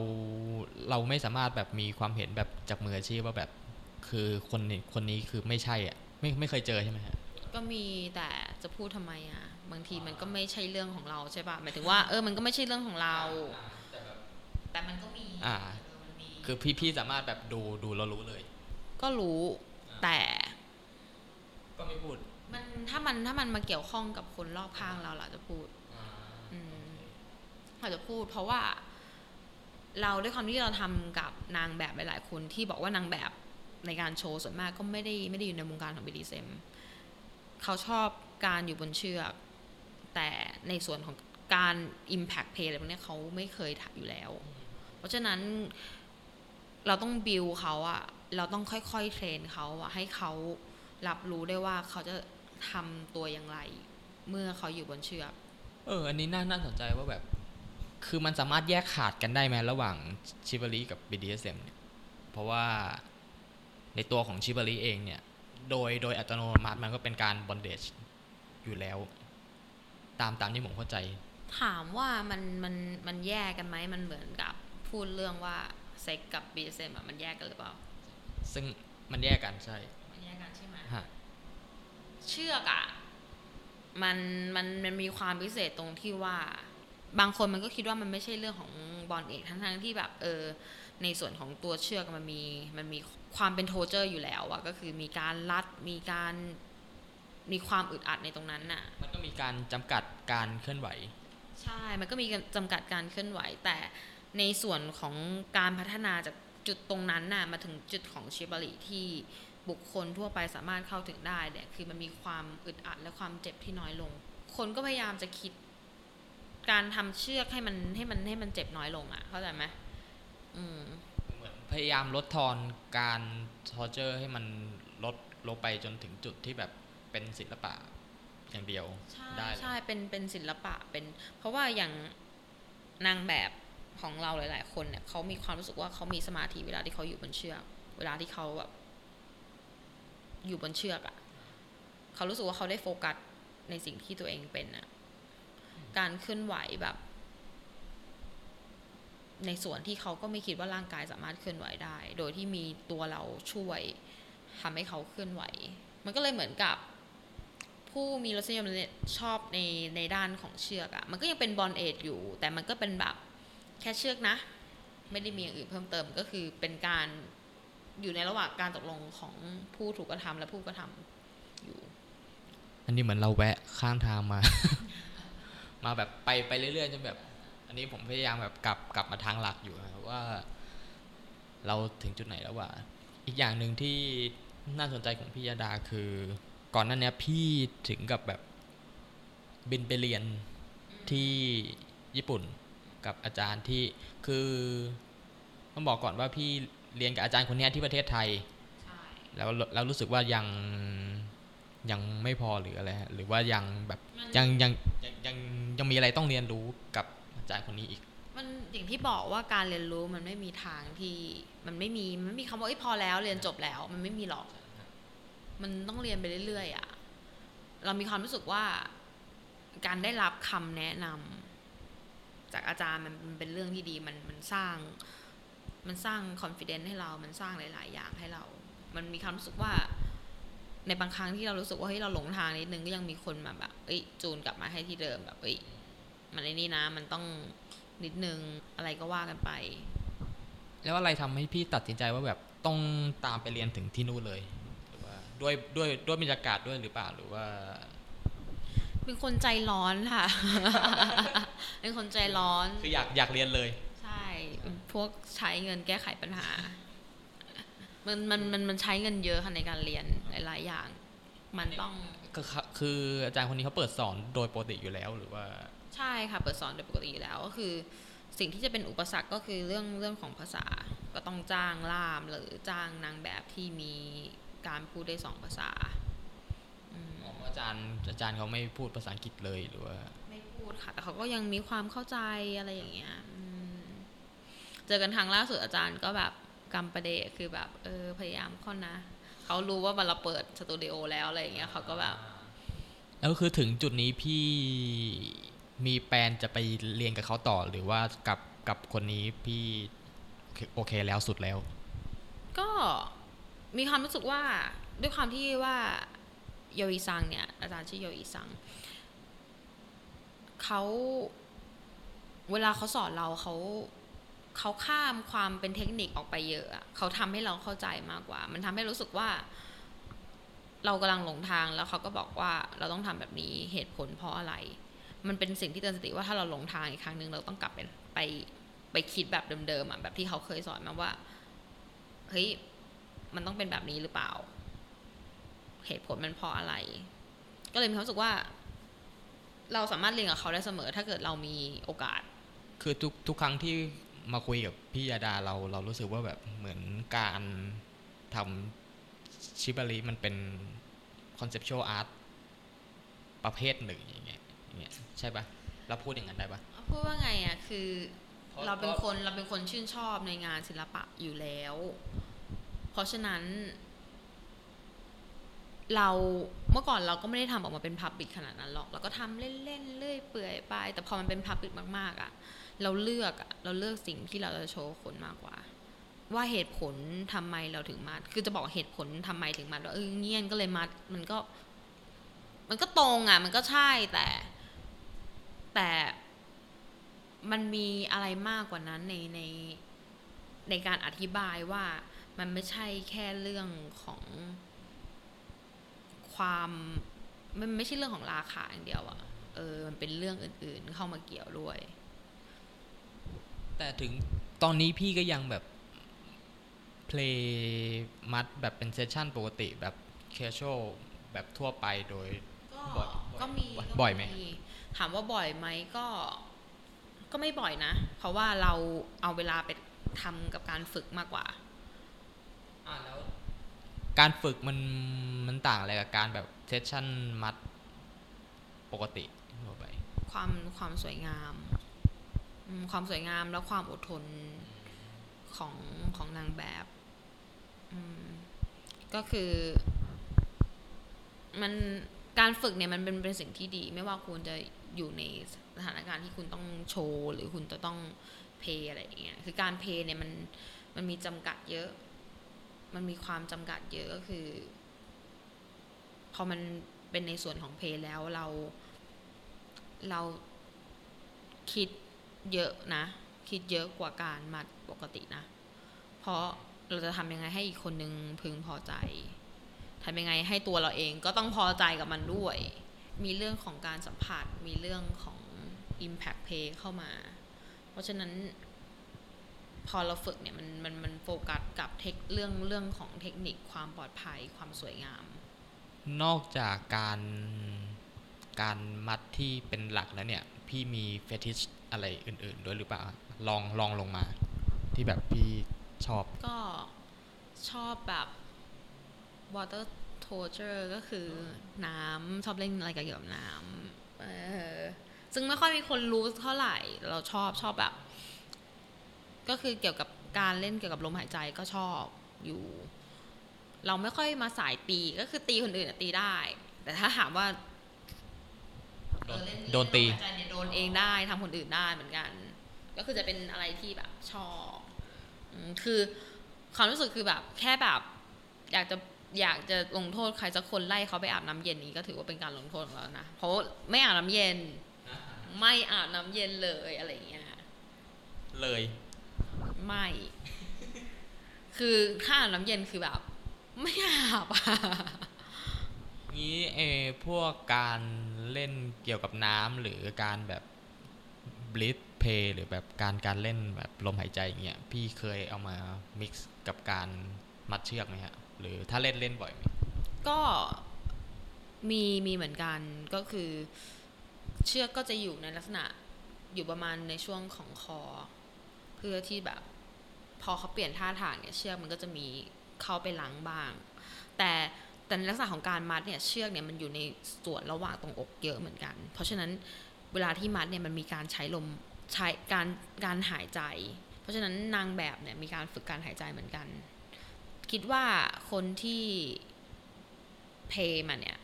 A: เราไม่สามารถแบบมีความเห็นแบบจากมืออาชีพว่าแบบ คือคนนี้คนนี้คือไม่ใช่อะ ไม่ไม่เคยเจอใช่ไหมฮะ
B: ก็มีแต่จะพูดทำไมอะบางทีมันก็ไม่ใช่เรื่องของเราใช่ปะหมายถึงว่าเออมันก็ไม่ใช่เรื่องของเรา แต่มันก็มี
A: อ่า
B: เออมันมี
A: คือพี่พี่สามารถแบบดูดูแล้วรู้เลย
B: ก็รู้แต่
A: ก็ไม่พูด
B: มันถ้ามันถ้ามันมาเกี่ยวข้องกับคนรอบข้างเราเราจะพูดอืมเราจะพูด เพราะว่า เราด้วยความที่เราทำกับนางแบบหลายๆคนที่บอกว่านางแบบในการโชว์ส่วนมากก็ไม่ได้ไม่ได้อยู่ในวงการของ BDSM เขาชอบการอยู่บนเชือก แต่ในส่วนของการ Impact Play อะไรพวกเนี้ยเขาไม่เคยทำอยู่แล้ว เพราะฉะนั้นเราต้องบิวเขาอะ เราต้องค่อยๆเทรนเขาอะให้เขารับรู้ได้ว่าเขาจะทำตัวอย่างไร เมื่อเขาอยู่บนเชือก
A: เออ อันนี้น่าน่าสนใจว่าแบบ คือมันสามารถแยกขาดกันได้ไหมระหว่างชิบารีกับ BDSM เนี่ย เพราะว่าในตัวของชิบารีเองเนี่ย โดยโดยอัตโนมัติมันก็เป็นการบอนเดจอยู่แล้ว ตามตามที่ผมเข้าใจ
B: ถามว่ามันมันมันแยกกันไหมมันเหมือนกับพูดเรื่องว่าเซ็กกับ BDSM อะมันแยกกันหรือเปล่า
A: ซึ่งมันแยกกันใช่
B: มันแยกกันใช่ไหม
A: ฮะ
B: เชือกอะมันมันมันมีความพิเศษตรงที่ว่า บางคนมันก็คิดว่ามันไม่ใช่เรื่องของ bondage ทั้งๆที่แบบเออในส่วนของตัวเชือกมันมีมันมีความเป็น torture อยู่แล้วอะก็คือมีการรัดมีการมีความอึดอัดในตรงนั้นน่ะ
A: มันก็มีการจำกัดการเคลื่อนไหว
B: ใช่ มันก็มีการจำกัดการเคลื่อนไหว แต่ในส่วนของการพัฒนาจาก จุดตรงนั้นน่ะมาถึงจุดของชิบาริที่บุคคลทั่วไปสามารถเข้าถึงได้เนี่ยคือมันมีความอึดอัดและความเจ็บที่น้อยลง คนก็พยายามจะคิดการทำเชือกให้มันให้มันให้มันเจ็บน้อยลงอะ เข้าใจไหมอืม
A: เหมือนพยายามลดทอนการทอร์เจอร์ให้มันลดลงไปจนถึงจุดที่แบบเป็นศิลปะอย่างเดียว
B: ใช่
A: ได้เลย
B: ใช่เป็นเป็นศิลปะเป็น เพราะว่าอย่างนางแบบ ของเราหลาย ๆ คนเนี่ยเขามีความรู้สึกว่าเขามีสมาธิเวลาที่เขาอยู่บนเชือก เวลาที่เขาแบบอยู่บนเชือกอะ่ะเขารู้สึกว่าเขาได้โฟกัสในสิ่งที่ตัวเองเป็นอะ่ะการเคลื่อนไหวแบบ ในส่วนที่เขาก็ไม่คิดว่าร่างกายสามารถเคลื่อนไหวได้ โดยที่มีตัวเราช่วยทำให้เขาเคลื่อนไหว มันก็เลยเหมือนกับ ผู้มีรสนิยมชอบในในด้านของเชือกอะ่ะมันก็ยังเป็นบอลเอจอยู่ แต่มันก็เป็นแบบ แค่เชือกนะ ไม่ได้มีอย่างอื่นเพิ่มเติมก็คือเป็นการอยู่ในระหว่างการตกลงของผู้ถูกกระทำและผู้กระทำอยู่
A: อันนี้เหมือนเราแวะข้างทางมา มาแบบไปไปเรื่อยๆจนแบบ อันนี้ผมพยายามแบบกลับกลับมาทางหลักอยู่นะครับว่า เราถึงจุดไหนแล้วว่า อีกอย่างหนึ่งที่น่าสนใจของพี่ยาดาคือ ก่อนหน้าเนี้ยพี่ถึงกับแบบบินไปเรียนที่ญี่ปุ่น กับอาจารย์ที่คือต้องบอกก่อนว่าพี่เรียนกับอาจารย์คนเนี้ยที่ประเทศไทย
B: ใช่
A: แล้วแล้วรู้สึกว่ายังยังไม่พอหรืออะไรฮะหรือว่ายังแบบ
B: มัน
A: ยังยังยังยังยังมีอะไรต้องเรียนรู้กับอาจารย์คนนี้อีก
B: มันอย่างที่บอกว่าการเรียนรู้มันไม่มีทางที่มันไม่มีมันไม่มีคำว่าเอ้ยพอแล้วเรียนจบแล้ว มันไม่มีหรอก มันต้องเรียนไปเรื่อยๆอะ่ะเรามีความรู้สึกว่าการได้รับคำแนะนำ จากอาจารย์มันเป็นเรื่องที่ดีมันมันสร้าง มันสร้าง confidence ให้เรา มันสร้างหลาย ๆ อย่างให้เรา มันมีความรู้สึกว่าในบางครั้งที่เรารู้สึกว่าเฮ้ยเราหลงทางนิดนึงก็ยังมีคนมาแบบเอ้ยจูนกลับมาให้ที่เดิมแบบเอ้ยมันไอ้นี่นะ มันต้องนิดนึงอะไรก็ว่ากันไป
A: แล้วอะไรทำให้พี่ตัดสินใจว่าแบบต้องตามไปเรียนถึงที่นู่นเลย หรือว่าด้วยด้วยด้วยบรรยากาศด้วยหรือเปล่าหรือว่า
B: เป็นคนใจร้อนค่ะ เป็นคนใจร้อน
A: คืออยากอยากเรียนเลย
B: ใช่ พวกใช้เงินแก้ไขปัญหา มันมันมันมันใช้เงินเยอะค่ะในการเรียนหลาย ๆ อย่าง มันต้อง
A: คือคืออาจารย์คนนี้เขาเปิดสอนโดยปกติอยู่แล้วหรือว่า
B: ใช่ค่ะ เปิดสอนโดยปกติอยู่แล้วก็คือ สิ่งที่จะเป็นอุปสรรคก็คือเรื่องเรื่องของภาษา ก็ต้องจ้างล่ามหรือจ้างนางแบบที่มีการพูดได้สองภาษา อืม
A: อาจารย์อาจารย์เขาไม่พูดภาษาอังกฤษเลยหรือว่า
B: ไม่พูดค่ะแต่เขาก็ยังมีความเข้าใจอะไรอย่างเงี้ยอืมเจอกันครั้งล่าสุดอาจารย์ก็แบบกำประเดะคือแบบเออพยายามเข้อนะเขารู้ว่ามันเราเปิดสตูดิโอแล้วอะไรอย่างเงี้ยเขาก็แบบ
A: แล้วคือถึงจุดนี้พี่มีแปลนจะไปเรียนกับเขาต่อหรือว่ากับกับคนนี้พี่โอเคแล้วสุดแล้ว
B: ก็มีความรู้สึกว่าด้วยความที่ว่า โยอิซังเนี่ยอาจารย์ชื่อโยอิซังเขาเวลาเขาสอนเราเขาเขาข้ามความเป็นเทคนิคออกไปเยอะเขาทำให้เราเข้าใจมากกว่า มันทำให้รู้สึกว่า เรากำลังหลงทางแล้วเขาก็บอกว่าเราต้องทำแบบนี้เหตุผลเพราะอะไร มันเป็นสิ่งที่เตือนสติว่าถ้าเราหลงทางอีกครั้งหนึ่งเราต้องกลับไปไปไปคิดแบบเดิมๆอะแบบที่เขาเคยสอนมาว่าเฮ้ยมันต้องเป็นแบบนี้หรือเปล่า เหตุผลมันเพราะอะไร ก็เลยมีความรู้สึกว่า เราสามารถเรียนกับเขาได้เสมอ ถ้าเกิดเรามีโอกาส
A: คือทุกทุกครั้งที่มาคุยกับพี่ยาดาเราเรารู้สึกว่าแบบเหมือนการทำชิบาริมันเป็นคอนเซปชวลอาร์ตประเภทหนึ่งอย่างเงี้ยอย่างเงี้ยใช่ปะเราพูดอย่างนั้นได้ปะ
B: พูดว่าไงอะคือ
A: เพราะ
B: เราเป็นคนเราเป็นคนชื่นชอบในงานศิลปะอยู่แล้ว เพราะฉะนั้น เราเมื่อก่อนเราก็ไม่ได้ทำออกมาเป็นพับบิกขนาดนั้นหรอก เราก็ทำเล่นๆเลื่อยเปื่อยไป แต่พอมันเป็นพับบิกมากๆอะ เราเลือกอะเราเลือกสิ่งที่เราจะโชว์คนมากกว่า ว่าเหตุผลทำไมเราถึงมัดคือจะบอกเหตุผลทำไมถึงมัดว่าเออเงี้ยนก็เลยมัดมันก็ มันก็ตรงอะ มันก็ใช่แต่ แต่มันมีอะไรมากกว่านั้นในในในการอธิบายว่ามันไม่ใช่แค่เรื่องของ ความมันไม่ใช่เรื่องของราคะอย่างเดียวอะเออมันเป็นเรื่องอื่น ๆ เข้ามาเกี่ยวด้วย
A: แต่ถึงตอนนี้พี่ก็ยังแบบ play มัดแบบเป็นเซสชั่นปกติแบบแคชช a ลแบบทั่วไปโดย
B: ก็
A: บ่อย
B: ก็มี
A: บ่อย
B: ก็
A: บ่อยไหม
B: ถามว่าบ่อยไหมก็ก็ไม่บ่อยนะ เพราะว่าเราเอาเวลาไปทำกับการฝึกมากกว่า
A: อ่าแล้ว การฝึกมันมันต่างอะไรกับการแบบเซสชั่นมัดปกติทั่วไป
B: ความความสวยงามความสวยงามแล้วความอดทนของของนางแบบก็คือ มันการฝึกเนี่ยมันเป็นเป็นสิ่งที่ดี ไม่ว่าคุณจะอยู่ในสถานการณ์ที่คุณต้องโชว์ หรือคุณจะต้องเพย์อะไรอย่างเงี้ยคือการเพย์เนี่ยมันมันมีจำกัดเยอะ มันมีความจำกัดเยอะก็คือ พอมันเป็นในส่วนของเพย์แล้วเรา เราคิดเยอะนะ คิดเยอะกว่าการมัดปกตินะ เพราะเราจะทำยังไงให้อีกคนนึงพึงพอใจทำยังไงให้ตัวเราเองก็ต้องพอใจกับมันด้วย มีเรื่องของการสัมผัส มีเรื่องของ Impact Pay เข้ามา เพราะฉะนั้น พอเราฝึกเนี่ยมันมันมันโฟกัสกับเทคเรื่องเรื่องของเทคนิคความปลอดภัยความสวยงาม
A: นอกจากการการมัดที่เป็นหลักแล้วเนี่ย พี่มีเฟติชอะไรอื่น ๆ ด้วยหรือเปล่า ลองลองลงมา ที่แบบพี่ชอบ
B: ก็ชอบแบบ water torture ก็คือน้ำชอบเล่นอะไรเกี่ยวกับน้ำเออซึ่งไม่ค่อยมีคนรู้เท่าไหร่ เราชอบชอบแบบ ก็คือเกี่ยวกับการเล่นเกี่ยวกับลมหายใจก็ชอบอยู่ เราไม่ค่อยมาสายตีก็คือตีคนอื่นตีได้ แต่ถ้าถามว่า
A: โดนตี
B: โดนเองได้ทำคนอื่นได้เหมือนกัน ก็คือจะเป็นอะไรที่แบบชอบคือความรู้สึกคือแบบแค่แบบ อยากจะอยากจะลงโทษใครสักคนไล่เขาไปอาบน้ำเย็นนี้ก็ถือว่าเป็นการลงโทษของเรานะเพราะไม่อาบน้ำเย็น ไม่อาบน้ำเย็นเลยอะไรอย่างเงี้ย
A: เลย
B: ไม่ คือถ้าอาบน้ำเย็นคือแบบ ไม่อาบอะ
A: งี้เออพวกการเล่นเกี่ยวกับน้ำหรือการแบบบลิ t เพย์หรือแบบการการเล่นแบบลมหายใจอย่างเงี้ยพี่เคยเอามา mix กับการมัดเชือกไหมฮะ หรือถ้าเล่นเล่นบ่อยไหม
B: ก็มีมีเหมือนกันก็คือ เชือกก็จะอยู่ในลักษณะอยู่ประมาณในช่วงของคอ เพื่อที่แบบ พอเขาเปลี่ยนท่าทางเนี่ยเชือกมันก็จะมีเข้าไปล้างบ้าง แต่แต่ในลักษณะของการมัดเนี่ยเชือกเนี่ยมันอยู่ในส่วนระหว่างตรงอกเยอะเหมือนกัน เพราะฉะนั้นเวลาที่มัดเนี่ยมันมีการใช้ลมใช้การการหายใจ เพราะฉะนั้นนางแบบเนี่ยมีการฝึกการหายใจเหมือนกัน คิดว่าคนที่เพย์มาเนี่ย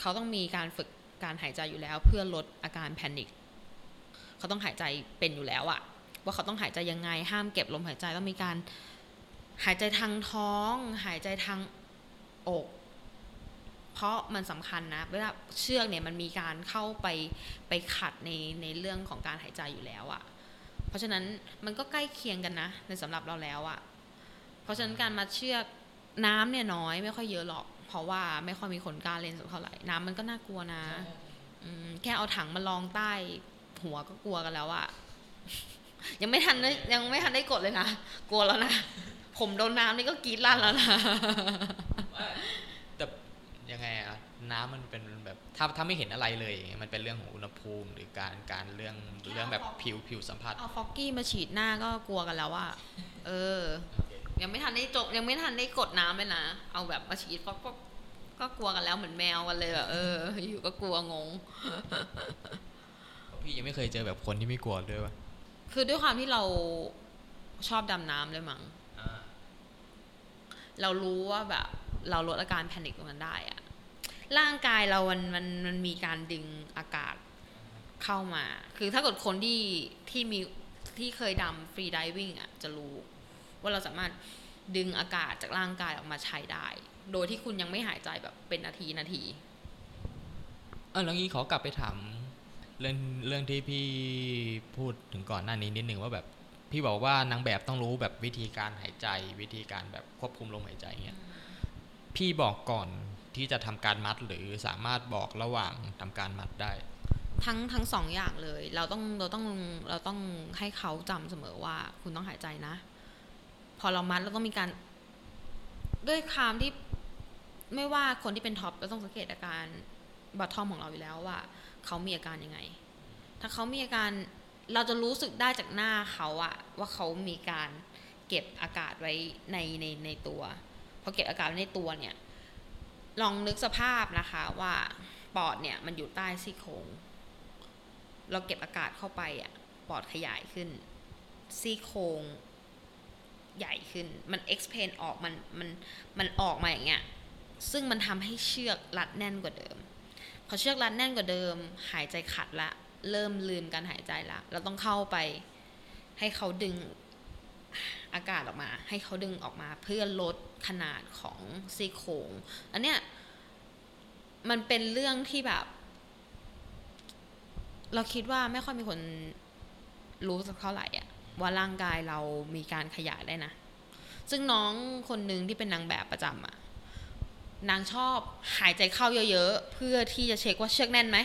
B: เขาต้องมีการฝึกการหายใจอยู่แล้ว เพื่อลดอาการแพนิคเขาต้องหายใจเป็นอยู่แล้วอะ ว่าเขาต้องหายใจยังไง ห้ามเก็บลมหายใจต้องมีการ หายใจทางท้อง หายใจทางอก เพราะมันสำคัญนะเวลาเชือกเนี่ยมันมีการเข้าไปไปขัดในในเรื่องของการหายใจอยู่แล้วอะเพราะฉะนั้นมันก็ใกล้เคียงกันนะ ในสำหรับเราแล้วอะเพราะฉะนั้นการมาเชือกน้ำเนี่ยน้อยไม่ค่อยเยอะหรอก เพราะว่าไม่ค่อยมีคนกล้าเล่นสักเท่าไหร่น้ำมันก็น่ากลัวนะแค่เอาถังมาลองใต้หัวก็กลัวกันแล้วอะ ยังไม่ทันได้ยังไม่ทันได้กดเลยนะ กลัวแล้วนะ ผมโดนน้ำนี่ก็กรีดลั่นแล้วนะ
A: แต่ยังไงอะน้ำมันเป็นแบบถ้าถ้าไม่เห็นอะไรเลยอย่างเงี้ยมันเป็นเรื่องของอุณหภูมิหรือการการเรื่องเรื่องแบบผิวผิวสัมผัส
B: เอาฟอกกี้มาฉีดหน้าก็กลัวกันแล้วว่าเออ ยังไม่ทันได้จบยังไม่ทันได้กดน้ำเลยนะเอาแบบมาฉีดฟอกก็ก็กลัวกันแล้วเหมือนแมวกันเลยแบบเออ อยู่ก็กลัวงง
A: พี่ยังไม่เคยเจอแบบคนที่ไม่กลัวด้วยวะ
B: คือด้วยความที่เราชอบดำน้ำเลยมั้งเรารู้ว่าแบบ เราลดอาการแพนิคตรงนั้นได้อะร่างกายเรามันมันมันมีการดึงอากาศเข้ามา คือถ้าเกิดคนที่ที่มีที่เคยดำฟรีดิวิ่งอะจะรู้ ว่าเราสามารถดึงอากาศจากร่างกายออกมาใช้ได้ โดยที่คุณยังไม่หายใจแบบเป็นนาทีนาที
A: เออแล้วงี้ขอกลับไปถาม เรื่องเรื่องที่พี่พูดถึงก่อนหน้านี้นิดนึงว่าแบบพี่บอกว่านางแบบต้องรู้แบบวิธีการหายใจ วิธีการแบบควบคุมลมหายใจเงี้ยพี่บอกก่อนที่จะทำการมัดหรือสามารถบอกระหว่างทำการมัดได้
B: ทั้งทั้งสองอย่างเลย เราต้องเราต้องเราต้องให้เขาจำเสมอว่า คุณต้องหายใจนะ พอเรามัดเราต้องมีการ ด้วยความที่ไม่ว่าคนที่เป็นท็อปก็ต้องสังเกตอาการบอททอมของเราอยู่แล้วว่า เขามีอาการยังไง ถ้าเขามีอาการเราจะรู้สึกได้จากหน้าเขาอะว่าเขามีการเก็บอากาศไว้ในในในตัวพอเก็บอากาศไว้ในตัวเนี่ย ลองนึกสภาพนะคะว่าปอดเนี่ยมันอยู่ใต้ซี่โครงเราเก็บอากาศเข้าไปอะปอดขยายขึ้น ซี่โครงใหญ่ขึ้นมัน expand ออกมันมันมันออกมาอย่างเงี้ยซึ่งมันทำให้เชือกรัดแน่นกว่าเดิม พอเชือกรัดแน่นกว่าเดิม หายใจขัดละ เริ่มลืมการหายใจละเราต้องเข้าไป ให้เขาดึงอากาศออกมา ให้เขาดึงออกมาเพื่อลดขนาดของซี่โครงอันเนี้ยมันเป็นเรื่องที่แบบ เราคิดว่าไม่ค่อยมีคนรู้สักเท่าไหร่อะว่าร่างกายเรามีการขยายได้นะ ซึ่งน้องคนหนึ่งที่เป็นนางแบบประจำอะ นางชอบหายใจเข้าเยอะๆ เพื่อที่จะเช็คว่าเชือกแน่นไหม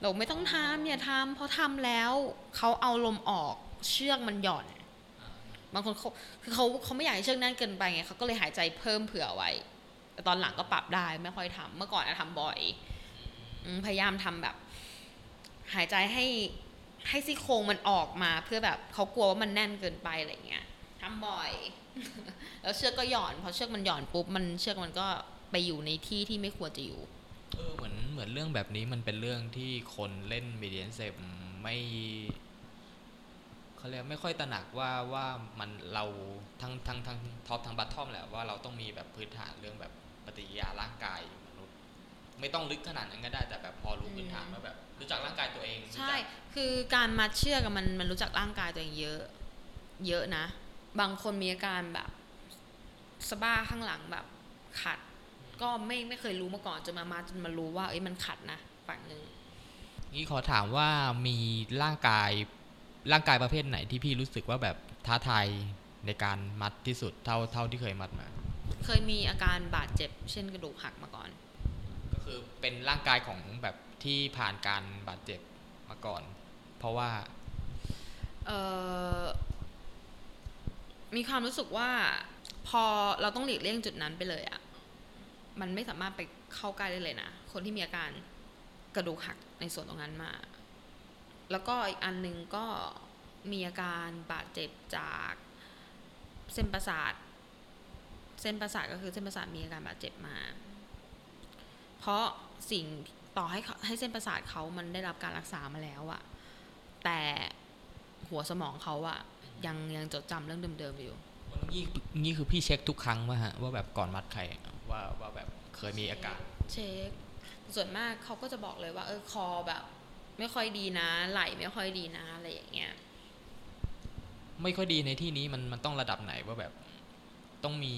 B: เราไม่ต้องทำอย่าทำเพราะทำแล้วเขาเอาลมออกเชือกมันหย่อน บางคนเขาคือเขาเขาไม่อยากให้เชือกแน่นเกินไปไงเขาก็เลยหายใจเพิ่มเผื่อไว้ แต่ตอนหลังก็ปรับได้ไม่ค่อยทำเมื่อก่อนอะทำบ่อยอมพยายามทำแบบ หายใจให้ให้ซี่โครงมันออกมาเพื่อแบบเขากลัวว่ามันแน่นเกินไปอะไรเงี้ยทำบ่อย แล้วเชือกก็หย่อนพอเชือกมันหย่อนปุ๊บมันเชือกมันก็ ไปอยู่ในที่ที่ไม่ควรจะอยู่
A: เออเหมือนเหมือนเรื่องแบบนี้มันเป็นเรื่องที่คนเล่นมีเดียนเซฟไม่เขาเรียกไม่ค่อยตระหนักว่าว่ามันเราทั้งทั้งทั้ง top ทั้ง bottom แหละว่าเราต้องมีแบบพื้นฐานเรื่องแบบปฏิกิริยาร่างกายมนุษย์ ไม่ต้องลึกขนาดนั้นก็ได้แต่แบบพอรู้พื้นฐานว่าแบบ รู้จักร่างกายตัวเองรู้
B: ใช่
A: จัก
B: คือการมัดเชือกอะมันมันรู้จักร่างกายตัวเองเยอะ เยอะนะ บางคนมีอาการแบบสะบักข้างหลังแบบขัด ก็ไม่ไม่เคยรู้มาก่อนจนมามาจนมารู้ว่าเอ้ยมันขัดนะฝั่งหนึ่ง
A: นี่ขอถามว่ามีร่างกายร่างกายประเภทไหนที่พี่รู้สึกว่าแบบท้าทายในการมัดที่สุดเท่าเท่าที่เคยมัดมา
B: เคยมีอาการบาดเจ็บ เช่นกระดูกหักมาก่อน
A: ก็คือเป็นร่างกายของแบบที่ผ่านการบาดเจ็บมาก่อน เพราะว่า
B: เออมีความรู้สึกว่าพอเราต้องหลีกเลี่ยงจุดนั้นไปเลยอะ มันไม่สามารถไปเข้าใกล้ได้เลยนะ คนที่มีอาการกระดูกหักในส่วนตรงนั้นมา แล้วก็อีกอันหนึ่งก็มีอาการบาดเจ็บจากเส้นประสาท เส้นประสาทก็คือเส้นประสาทมีอาการบาดเจ็บมา เพราะสิ่งต่อให้ให้เส้นประสาทเขามันได้รับการรักษามาแล้วอะแต่หัวสมองเขาอะยังยังจดจำเรื่องเดิมๆอยู่
A: นี่นี่คือพี่เช็คทุกครั้งว่าฮะว่าแบบก่อนมัดใคร ว่าว่าแบบเคยมีอาการ
B: เช็ค ส่วนมากเขาก็จะบอกเลยว่า เออคอแบบ ไม่ค่อยดีนะ ไหลไม่ค่อยดีนะอะไรอย่างเงี้ย
A: ไม่ค่อยดีในที่นี้มันมันต้องระดับไหนว่าแบบต้องมี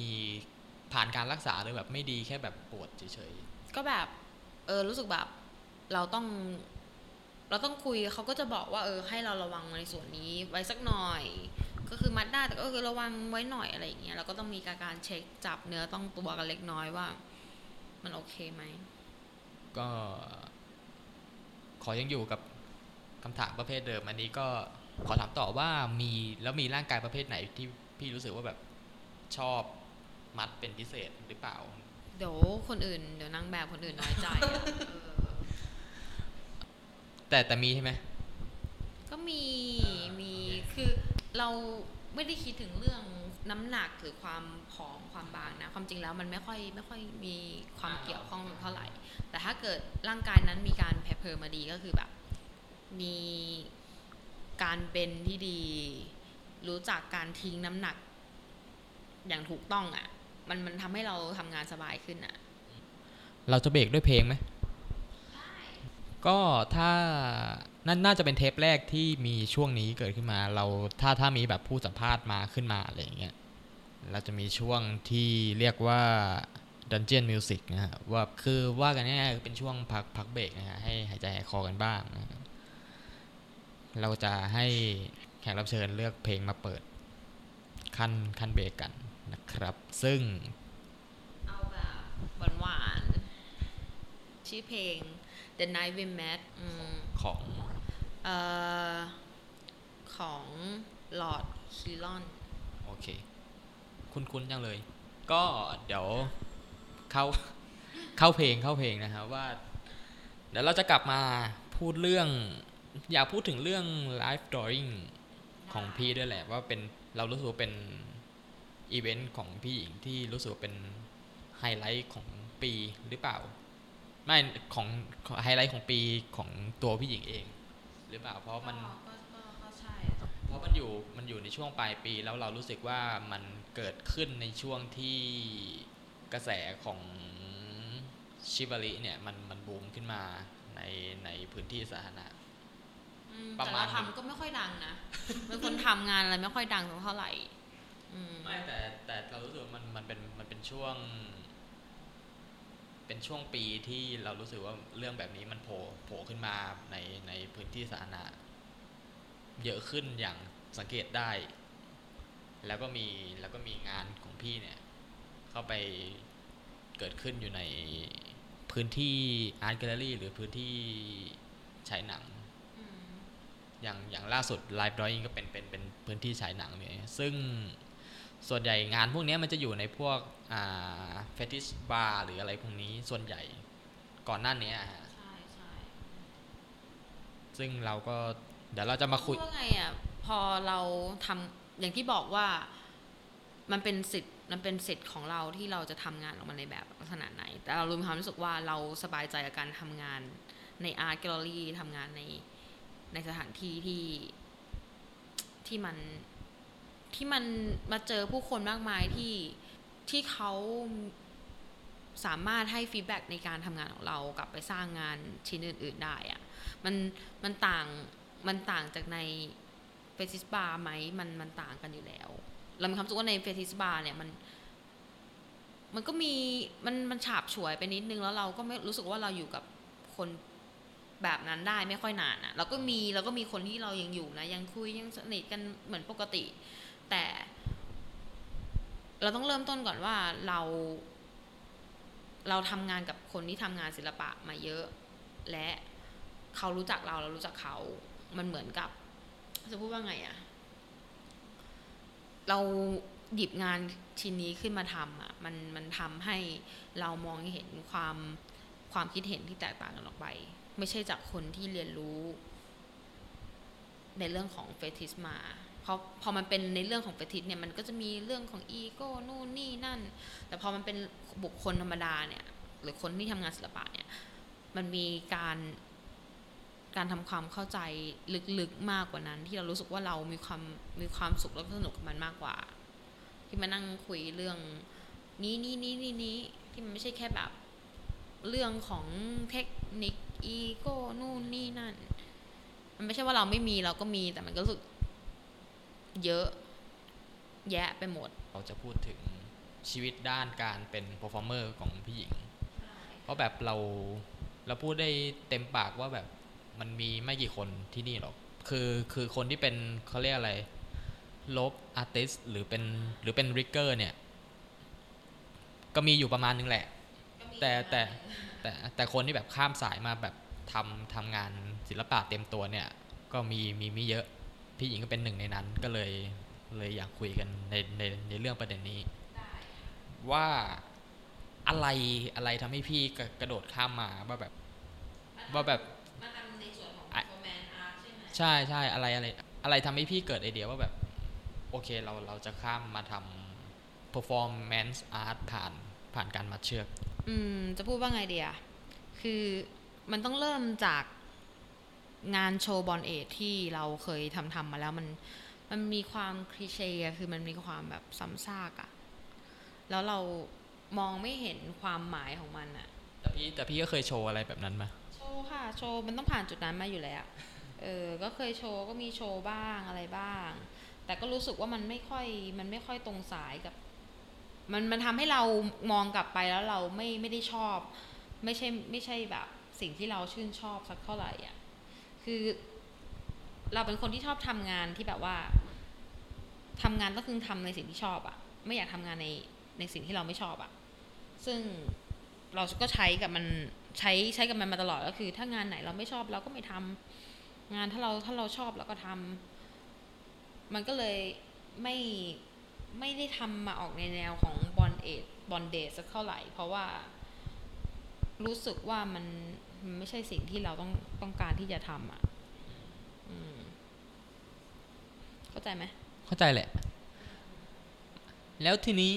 A: ผ่านการรักษาหรือแบบไม่ดีแค่แบบปวดเฉย
B: ก็แบบเออรู้สึกแบบเราต้องเราต้องคุยเขาก็จะบอกว่าเออให้เราระวังในส่วนนี้ไว้สักหน่อย ก็คือมัดได้แต่ก็คือระวังไว้หน่อยอะไรอย่างเงี้ยเราก็ต้องมีการเช็คจับเนื้อต้องตัวกันเล็กน้อยว่า มันโอเคไหม
A: ๆก็ ขอยังอยู่กับคำถามประเภทเดิมอันนี้ก็ขอถามต่อว่ามีแล้วมีร่างกายประเภทไหนที่พี่รู้สึกว่าแบบชอบมัดเป็นพิเศษหรือเปล่า
B: เดี๋ยวคนอื่นเดี๋ยวนางแบบคนอื่นน้อยใจอะเออ
A: แต่แต่มีใช่ไหม
B: ก็มี
A: อ่ามี
B: มีคือ เราไม่ได้คิดถึงเรื่องน้ำหนักหรือความผอมความบางนะ ความจริงแล้วมันไม่ค่อยไม่ค่อยมีความเกี่ยวข้องเท่าไหร่ แต่ถ้าเกิดร่างกายนั้นมีการแพรเพอมาดีก็คือแบบ มีการเบนที่ดี รู้จักการทิ้งน้ำหนัก อย่างถูกต้องอะ่ะ มันมันทำให้เราทำงานสบายขึ้นอะ
A: เราจะเบรกด้วยเพลงไหม ก็ถ้านั่นน่าจะเป็นเทปแรกที่มีช่วงนี้เกิดขึ้นมา เราถ้าถ้ามีแบบผู้สัมภาษณ์มาขึ้นมาอะไรอย่างเงี้ยเราจะมีช่วงที่เรียกว่า Dungeon Music นะฮะว่าคือว่ากันง่ายๆเป็นช่วงพักพักเบรกนะฮะให้หายใจหายคอกันบ้างนะเราจะให้แขกรับเชิญเลือกเพลงมาเปิดขั้นขั้นเบรกกันนะครับ ซึ่ง
B: เอาแบบหวานๆชื่อเพลง The Night We Met อืม
A: ของ
B: เอ่อของลอร์ดคิลอน
A: โอเค คุ้นๆจังเลย ก็เดี๋ยวเข้าเข้าเพลงเข้าเพลงนะครับว่า เดี๋ยวเราจะกลับมาพูดเรื่อง อยากพูดถึงเรื่อง life drawing ของพี่ด้วยแหละว่าเป็นเรารู้สึกว่าเป็นอีเวนต์ของพี่หญิงที่รู้สึกว่าเป็นไฮไลท์ของปีหรือเปล่า ไม่ของไฮไลท์ของปีของตัวพี่หญิงเอง หรือเปล่าเพราะมัน
B: ก็ก็ก็ใช่
A: เพราะมันอยู่มันอยู่ในช่วงปลายปีแล้วเรารู้สึกว่ามันเกิดขึ้นในช่วงที่กระแสของชิบาริเนี่ยมันมันบูมขึ้นมาในในพื้นที่สาธารณะ
B: อืม
A: ประ
B: แต่
A: มาณ
B: เราทำก็ไม่ค่อยดังนะเป็นคนทำงานอะไรไม่ค่อยดังเท่าไหร่อืม
A: ไม่แต่แต่เรารู้สึกว่ามันมันเป็นมันเป็นช่วง เป็นช่วงปีที่เรารู้สึกว่าเรื่องแบบนี้มันโผล่โผล่ขึ้นมาในในพื้นที่สาธารณะเยอะขึ้นอย่างสังเกตได้ แล้วก็มีแล้วก็มีงานของพี่เนี่ย เข้าไปเกิดขึ้นอยู่ในพื้นที่ art gallery หรือพื้นที่ฉายหนัง
B: อ
A: ย่างอย่างล่าสุดไลฟ์ดรอ i ิงก็เป็นเป็นเป็นพื้นที่ฉายหนังเนี่ยซึ่ง ส่วนใหญ่งานพวกเนี้ยมันจะอยู่ในพวกอ่า fetish bar หรืออะไรพวกนี้ส่วนใหญ่ก่อนหน้านี้อะฮะ
B: ใช่ใช่
A: ซึ่งเราก็เดี๋ยวเราจะมาคุย
B: ว่าไงอะพอเราทำอย่างที่บอกว่ามันเป็นสิทธิ์มันเป็นสิทธิ์ของเราที่เราจะทำงานออกมาในแบบลักษณะไหน แต่เรารู้ความรู้สึกว่าเราสบายใจกับการทำงานในอาร์ตแกลเลอรี่ทำงานในในสถานที่ที่ที่มัน ที่มันมาเจอผู้คนมากมายที่ที่เขาสามารถให้ฟีดแบ็ในการทำงานของเรากลับไปสร้างงานชิ้นอื่น ๆ ได้อะมันมันต่างมันต่างจากในเฟติสบาร์ไหมมันมันต่างกันอยู่แล้ว เรามีความรู้สึกว่าในเฟติสบาร์เนี่ยมัน มันก็มีมันมันฉาบฉวยไปนิดนึงแล้วเราก็ไม่รู้สึกว่าเราอยู่กับคนแบบนั้นได้ไม่ค่อยนานอะเราก็มีเราก็มีคนที่เรายังอยู่นะยังคุยยังสนิทกันเหมือนปกติ แต่ เราต้องเริ่มต้นก่อนว่าเรา เราทำงานกับคนที่ทำงานศิลปะมาเยอะ และเขารู้จักเราเรารู้จักเขา มันเหมือนกับ จะพูดว่าไงอะเราหยิบงานชิ้นนี้ขึ้นมาทำอะมันมันทำให้เรามองเห็นความความคิดเห็นที่แตกต่างกันออกไป ไม่ใช่จากคนที่เรียนรู้ ในเรื่องของเฟติสมา พราะพอมันเป็นในเรื่องของเฟติสเนี่ยมันก็จะมีเรื่องของอีโก้นู่นนี่นั่น แต่พอมันเป็นบุคคลธรรมดาเนี่ย หรือคนที่ทำงานศิลปะเนี่ย มันมีการการทำความเข้าใจลึกๆมากกว่านั้น ที่เรารู้สึกว่าเรามีความมีความสุขแล้วสนุกกับมันมากกว่า ที่มานั่งคุยเรื่องนี้นี้นี้นี้นี้ที่มันไม่ใช่แค่แบบเรื่องของเทคนิคอีโก้นู่นนี่นั่น มันไม่ใช่ว่าเราไม่มีเราก็มีแต่มันก็รู้สึก เยอะแยะไปหมด
A: เราจะพูดถึงชีวิตด้านการเป็น performer ของพี่หญิง เพราะแบบเราเราพูดได้เต็มปากว่าแบบมันมีไม่กี่คนที่นี่หรอก คือคือคนที่เป็นเขาเรียกอะไร ลบอาร์ติสหรือเป็นหรือเป็นริกเกอร์เนี่ย ก็มีอยู่ประมาณนึงแหละ แต่แต่แต่แต่คนที่แบบข้ามสายมาแบบทำทำงานศิลปะเต็มตัวเนี่ย ก็มีมีไม่เยอะ พี่หญิงก็เป็นหนึ่งในนั้นก็เลยเลยอยากคุยกันในในในเรื่องประเด็นนี้ ว่าอะไรอะไรทำให้พี่กระกระโดดข้ามมาว่าแบบว่าแบบ
B: มาทำในส่วนของ
A: อะ
B: performance art ใช่ไหม
A: ใช่ใช่อะไรอะไรอะไรทำให้พี่เกิดไอเดียว่าแบบ โอเคเราเราจะข้ามมาทำ performance art ผ่านผ่านการมัดเชือก
B: อืม จะพูดว่าไงเดียคือมันต้องเริ่มจาก งานโชว์บอลเอทที่เราเคยทำทำมาแล้วมันมันมีความคลีเช่อะคือมันมีความแบบซ้ำซากอะแล้วเรามองไม่เห็นความหมายของมันอะ
A: แต่พี่แต่พี่ก็เคยโชว์อะไรแบบนั้นมา
B: โชว์ค่ะ โชว์มันต้องผ่านจุดนั้นมาอยู่แล้วเออ ก็เคยโชว์ก็มีโชว์บ้างอะไรบ้าง แต่ก็รู้สึกว่ามันไม่ค่อยมันไม่ค่อยตรงสายกับ มันมันทำให้เรามองกลับไปแล้วเราไม่ไม่ได้ชอบ ไม่ใช่ไม่ใช่แบบสิ่งที่เราชื่นชอบสักเท่าไหร่อะ คือเราเป็นคนที่ชอบทำงานที่แบบว่าทำงานก็คือทำในสิ่งที่ชอบอะไม่อยากทำงานในในสิ่งที่เราไม่ชอบอะซึ่งเราก็ใช้กับมันใช้ใช้กับมันมาตลอดก็คือ ถ้างานไหนเราไม่ชอบเราก็ไม่ทำงานถ้าเราถ้าเราชอบเราก็ทำมันก็เลยไม่ไม่ได้ทำมาออกในแนวของบอลเอดบอลเดทสักเท่าไหร่ เพราะว่ารู้สึกว่ามัน มันไม่ใช่สิ่งที่เราต้องต้องการที่จะทำอะอืมเข้าใจไหม
A: เข้าใจแหละ แล้วทีนี้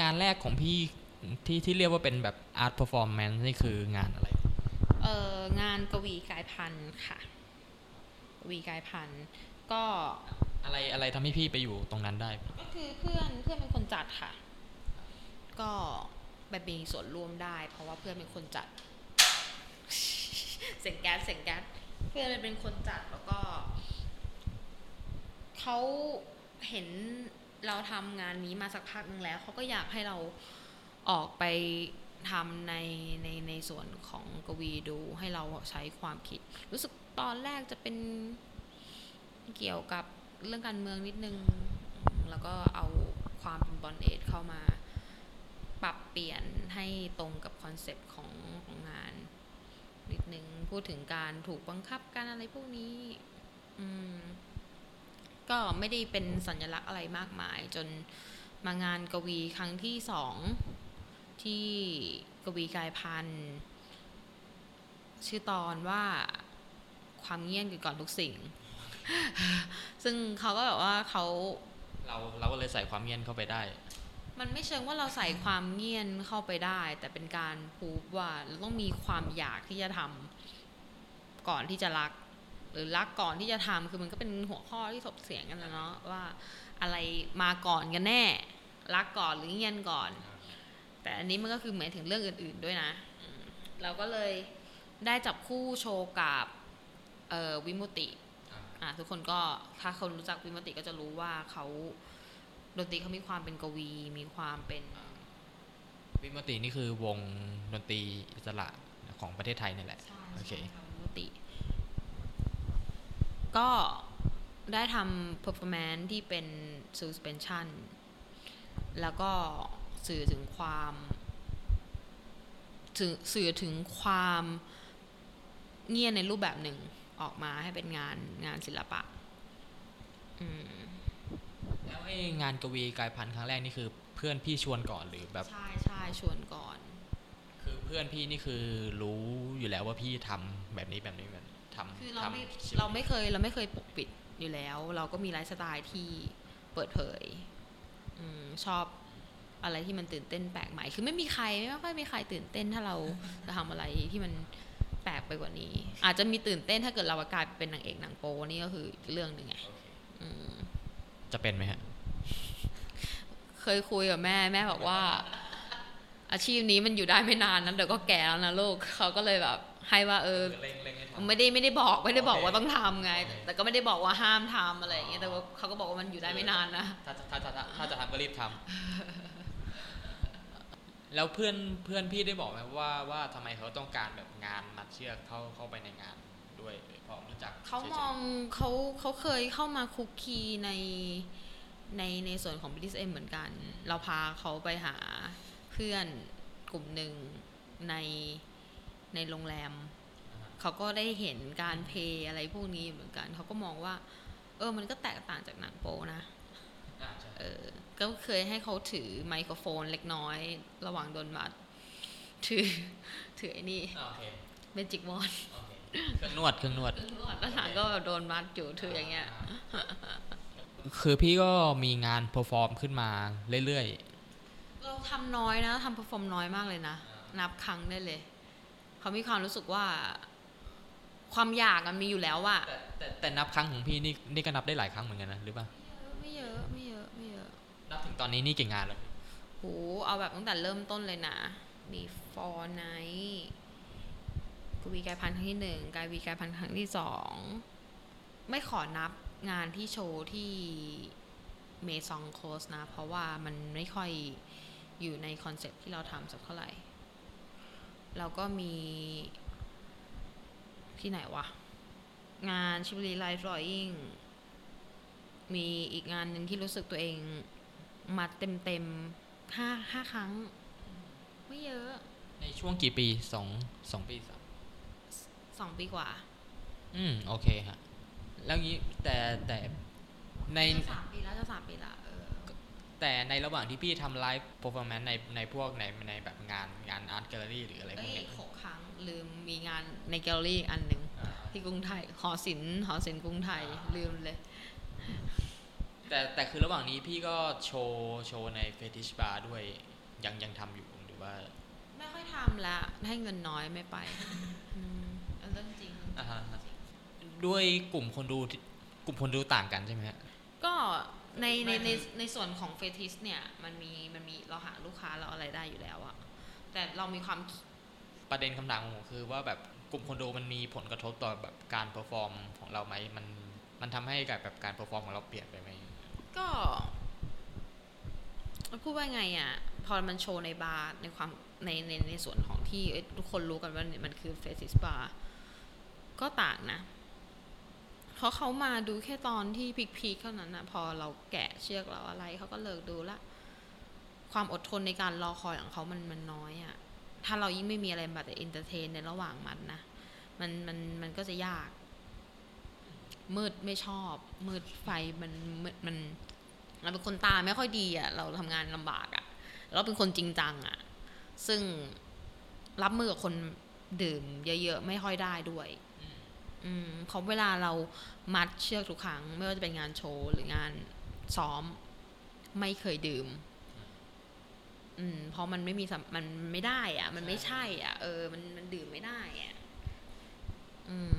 A: งานแรกของพี่ที่ที่เรียกว่าเป็นแบบ art performance นี่คืองานอะไร
B: เอองานกวีกายพันธุ์ค่ะ กวีกายพันธุ์ก็
A: อะไรอะไรทำให้พี่ไปอยู่ตรงนั้นได้
B: ก็คือเพื่อนเพื่อนเป็นคนจัดค่ะ ก็ ไปมีส่วนร่วมได้ เพราะว่าเพื่อนเป็นคนจัด เสียงแก๊สเสียงแก๊สเพื่อนเป็นคนจัดแล้วก็เขาเห็นเราทำงานนี้มาสักพักหนึ่งแล้วเขาก็อยากให้เราออกไปทำในในในส่วนของกวีดูให้เราใช้ความคิด รู้สึกตอนแรกจะเป็นเกี่ยวกับเรื่องการเมืองนิดนึง แล้วก็เอาความเป็นบอลเอดเข้ามา ปรับเปลี่ยนให้ตรงกับคอนเซปต์ของของงาน นิดนึงพูดถึงการถูกบังคับการอะไรพวกนี้ อืม ก็ไม่ได้เป็นสัญลักษณ์อะไรมากมาย จนมางานกวีครั้งที่สองที่กวีกายพันธ์ชื่อตอนว่าความเงียบก่อนทุกสิ่ง ซึ่งเขาก็แบบว่าเขา
A: เราเราก็เลยใส่ความเงียนเข้าไปได้
B: มันไม่เชิงว่าเราใส่ความเงียนเข้าไปได้ แต่เป็นการพูดว่าเราต้องมีความอยากที่จะทำก่อนที่จะรัก หรือรักก่อนที่จะทำคือมันก็เป็นหัวข้อที่ถกเสียงกันนะเนาะว่าอะไรมาก่อนกันแน่ รักก่อนหรือเงียนก่อน แต่อันนี้มันก็คือหมายถึงเรื่องอื่น ๆด้วยนะเราก็เลยได้จับคู่โชว์กับวิมุติอะทุกคนก็ถ้าคนรู้จักวิมุติก็จะรู้ว่าเขา ดนตรีเขามีความเป็นกวี มีความเป็น
A: วิมตินี่คือวงดนตรีอิสระของประเทศไทยนี่แหละ
B: ใช่
A: โอเค
B: ใช่ค่ะวิมุติ ก็ได้ทำ performance ที่เป็น suspension แล้วก็สื่อถึงความสื่อสื่อถึงความเงียบในรูปแบบหนึ่งออกมาให้เป็นงานงานศิลปะ อืม
A: แล้วไอ้งานกวีกายพันธุ์ครั้งแรกนี่คือ เพื่อนพี่ชวนก่อนหรือแบบ
B: ใช่ใช่ชวนก่อน
A: คือเพื่อนพี่นี่คือรู้อยู่แล้วว่าพี่ทำแบบนี้แบบนี้แบบทำ
B: คือเราไม่
A: ทำชีวิต
B: เราไม่เคยเราไม่เคยปกปิดอยู่แล้ว เราก็มีไลฟ์สไตล์ที่เปิดเผยอมชอบอะไรที่มันตื่นเต้นแปลกใหม่ คือไม่มีใครไม่ค่อยมีใครตื่นเต้นถ้าเราจะทำอะไรที่มันแปลกไปกว่านี้ อาจจะมีตื่นเต้นถ้าเกิดเรากลายเป็นนางเอกหนังโป๊นี่ก็คืออีกเรื่องหนึ่งไงอืม
A: จะเป็นไหมฮะ
B: เคยคุยกับแม่แม่บอกว่า อาชีพนี้มันอยู่ได้ไม่นานนะเดี๋ยวก็แก่แล้วนะลูกเขาก็เลยแบบให้ว่าเออไม่ได้ไม่ได้บอกไม่ได้บอกว่าต้องทำไง แต่ก็ไม่ได้บอกว่าห้ามทำอะไรอย่างเงี้ยแต่ว่าเขาก็บอกว่ามันอยู่ได้ไม่นานนะ
A: ถ้าถ้าถ้าถ้าถ้าจะทำก็รีบทำแล้วเพื่อนเพื่อนพี่ได้บอกไหมว่าว่าทำไมเขาต้องการแบบงานมัดเชือกเข้าเข้าไปในงาน ด้วยหรือเพราะรู้จัก
B: เขา
A: ฉย
B: ม
A: ๆ
B: องเขาเขาเคยเข้ามาคุกคีในในในส่วนของ BDSM เหมือนกัน เราพาเขาไปหาเพื่อนกลุ่มหนึ่งในในโรงแรม เขาก็ได้เห็นการ play อะไรพวกนี้เหมือนกัน เขาก็มองว่า เออมันก็แตกต่างจากหนังโป๊นะ
A: อ่าใช่
B: เออก็เคยให้เขาถือไมโครโฟนเล็กน้อย ระหว่างโดนมัด ถือ ถือไอ้นี่
A: อ่าโอเค
B: magic wand
A: โอ เคเครื่องนวดเครื่องนวด
B: แล้วหลังก็แบบโดนมัดอยู่ถืออย่างเงี้ย
A: คือพี่ก็มีงาน perform ขึ้นมาเรื่อย
B: เราทำน้อยนะทำ perform น้อยมากเลยนะ นับครั้งได้เลย เขามีความรู้สึกว่า ความอยากมันมีอยู่แล้วอะ
A: ๆแต่แต่แต่นับครั้งของพี่นี่นี่ก็นับได้หลายครั้งเหมือนกันนะหรือเปล่า
B: ไม่เยอะไม่เยอะไม่เยอะ
A: นับถึงตอนนี้นี่กี่งานแล้ว
B: โหเอาแบบตั้งแต่เริ่มต้นเลยนะมีฟอร์ไนท์ กวีกายพันธุ์ครั้งที่หนึ่งกายวีกายพันธุ์ครั้งที่สองไม่ขอนับงานที่โชว์ที่เมซองโคสนะ เพราะว่ามันไม่ค่อยอยู่ในคอนเซ็ปที่เราทำสักเท่าไหร่แล้วก็มีที่ไหนวะ งานชิบลีไลฟ์รอยอิงมีอีกงานหนึ่งที่รู้สึกตัวเองมาเต็มเต็มๆห้าห้าครั้ง ไม่เยอะ
A: ในช่วงกี่ปีสองสองปีสาม
B: สองปีกว่า
A: อืมโอเคฮะแล้วงี้แต่แต่ใน
B: จะสามปีแล้วจะสามปีละเออ
A: แต่ในระหว่างที่พี่ทำไลฟ์ p e r f o r m a n c e ในในพวกในในแบบงานงานอาร์ตแกลเลอรี่หรืออะไรพ
B: เอ้
A: วก
B: ย
A: เนี้ย
B: หกครั้งลืมมีงานในแกลเลอรี่อีกอันหนึ่ง
A: อ่า
B: ที่กรุงไทยหอศิลป์หอศิลป์กรุงไทยลืมเลย
A: แต่แต่คือระหว่างนี้พี่ก็โชว์โชว์ในเฟติชบาร์ด้วยยังยังทำอยู่หรือว่า
B: ไม่ค่อยทำละให้เงินน้อยไม่ไปอืมอัน เรื่องจริง
A: อ่าฮะฮะด้วยกลุ่มคนดูที่กลุ่มคนดูต่างกันใช่ไหมฮะ
B: ก็ในใน
A: ไม่
B: ใน
A: คือ
B: ในส่วนของเฟติสเนี่ยมันมีมันมีเราหาลูกค้าเราอะไรได้อยู่แล้วอะแต่เรามีความ
A: ประเด็นคำถามของผมคือว่าแบบกลุ่มคนดูมันมีผลกระทบต่อแบบการ perform ของเราไหมมันมันทำให้กับแบบการ perform ของเราเปลี่ยนไปไหม
B: ก็พูดว่าไงอะพอมันโชว์ในบาร์ในความในในในส่วนของที่เอ้ยทุกคนรู้กันว่ามันคือ fetish bar ก็ต่างนะ เพราะเขามาดูแค่ตอนที่ peak ๆเท่านั้นนะพอเราแกะเชือกเราอะไรเขาก็เลิกดูละ ความอดทนในการรอคอยของเขามันมันน้อยอะ่ะถ้าเรายิ่งไม่มีอะไรแบบแต่ entertain ในระหว่างมันนะมันมันมันก็จะยาก มืดไม่ชอบ มืดไฟมันมันมันเราเป็นคนตาไม่ค่อยดีอะ่ะ เราทำงานลำบากอะ่ะ เราเป็นคนจริงจังอะ่ะ ซึ่งรับมือกับคนดื่มเยอะๆ ไม่ค่อยได้ด้วย อืมเพราะเวลาเรามัดเชือกทุกครั้ง ไม่ว่าจะเป็นงานโชว์หรืองานซ้อม ไม่เคยดื่ม อืม เพราะมันไม่มีสำมันไม่ได้อะมันไม่ใช่ อะ เออ มันมันดื่มไม่ได้อะอืม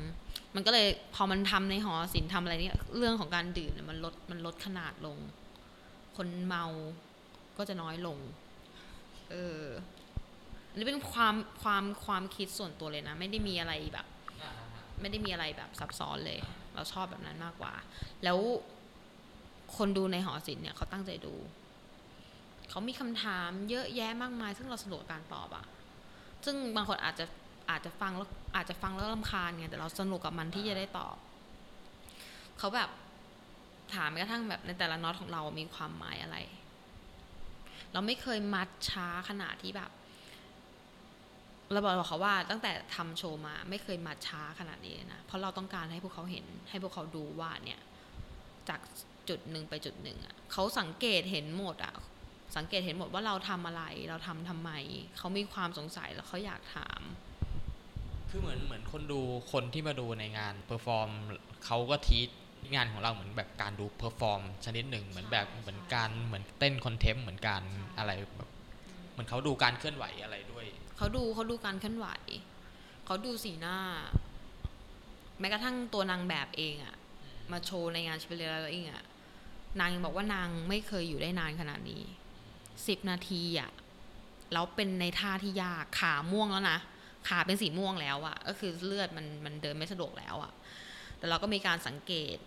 B: มันก็เลยพอมันทำในหอศิลป์ทำอะไรเนี่ยเรื่องของการดื่มเนี่ยมันลดมันลดขนาดลง คนเมาก็จะน้อยลง เอออันนี้เป็นความความความคิดส่วนตัวเลยนะ ไม่ได้มีอะไรแบบ ไม่ได้มีอะไรแบบซับซ้อนเลย เราชอบแบบนั้นมากกว่า แล้วคนดูในหอศิลป์เนี่ยเขาตั้งใจดู เขามีคำถามเยอะแยะมากมาย ซึ่งเราสนุกกับการตอบอะซึ่งบางคนอาจจะอาจจะฟังแล้วอาจจะฟังแล้วลำคาญไงแต่เราสนุกกับมันที่จะได้ตอบ เขาแบบถามกระทั่งแบบในแต่ละน็อตของเรามีความหมายอะไร เราไม่เคยมัดช้าขนาดที่แบบ เราบอกเขาว่าตั้งแต่ทำโชว์มาไม่เคยมาช้าขนาดนี้เลยนะ เพราะเราต้องการให้พวกเขาเห็น ให้พวกเขาดูว่าเนี่ย จากจุดหนึ่งไปจุดหนึ่งอะเขาสังเกตเห็นหมดอะสังเกตเห็นหมดว่าเราทำอะไร เราทำทำไม เขามีความสงสัยแล้วเขาอยากถาม
A: คือเหมือนเหมือนคนดูคนที่มาดูในงาน perform เขาก็ทีตงานของเราเหมือนแบบการดู perform ชนิดหนึ่งเหมือนแบบเหมือนการเหมือนเต้น contemp เหมือนการอะไรแบบเหมือนเขาดูการเคลื่อนไหวอะไรด้วย
B: เขาดูเขาดูการเคลื่อนไหว เขาดูสีหน้า แม้กระทั่งตัวนางแบบเองอะมาโชว์ในงานชิเปเปอร์เองอะนางยังบอกว่านางไม่เคยอยู่ได้นานขนาดนี้สิบนาทีอะแล้วเป็นในท่าที่ยากขาม่วงแล้วนะขาเป็นสีม่วงแล้วอะก็คือเลือดมันมันเดินไม่สะดวกแล้วอะแต่เราก็มีการสังเกต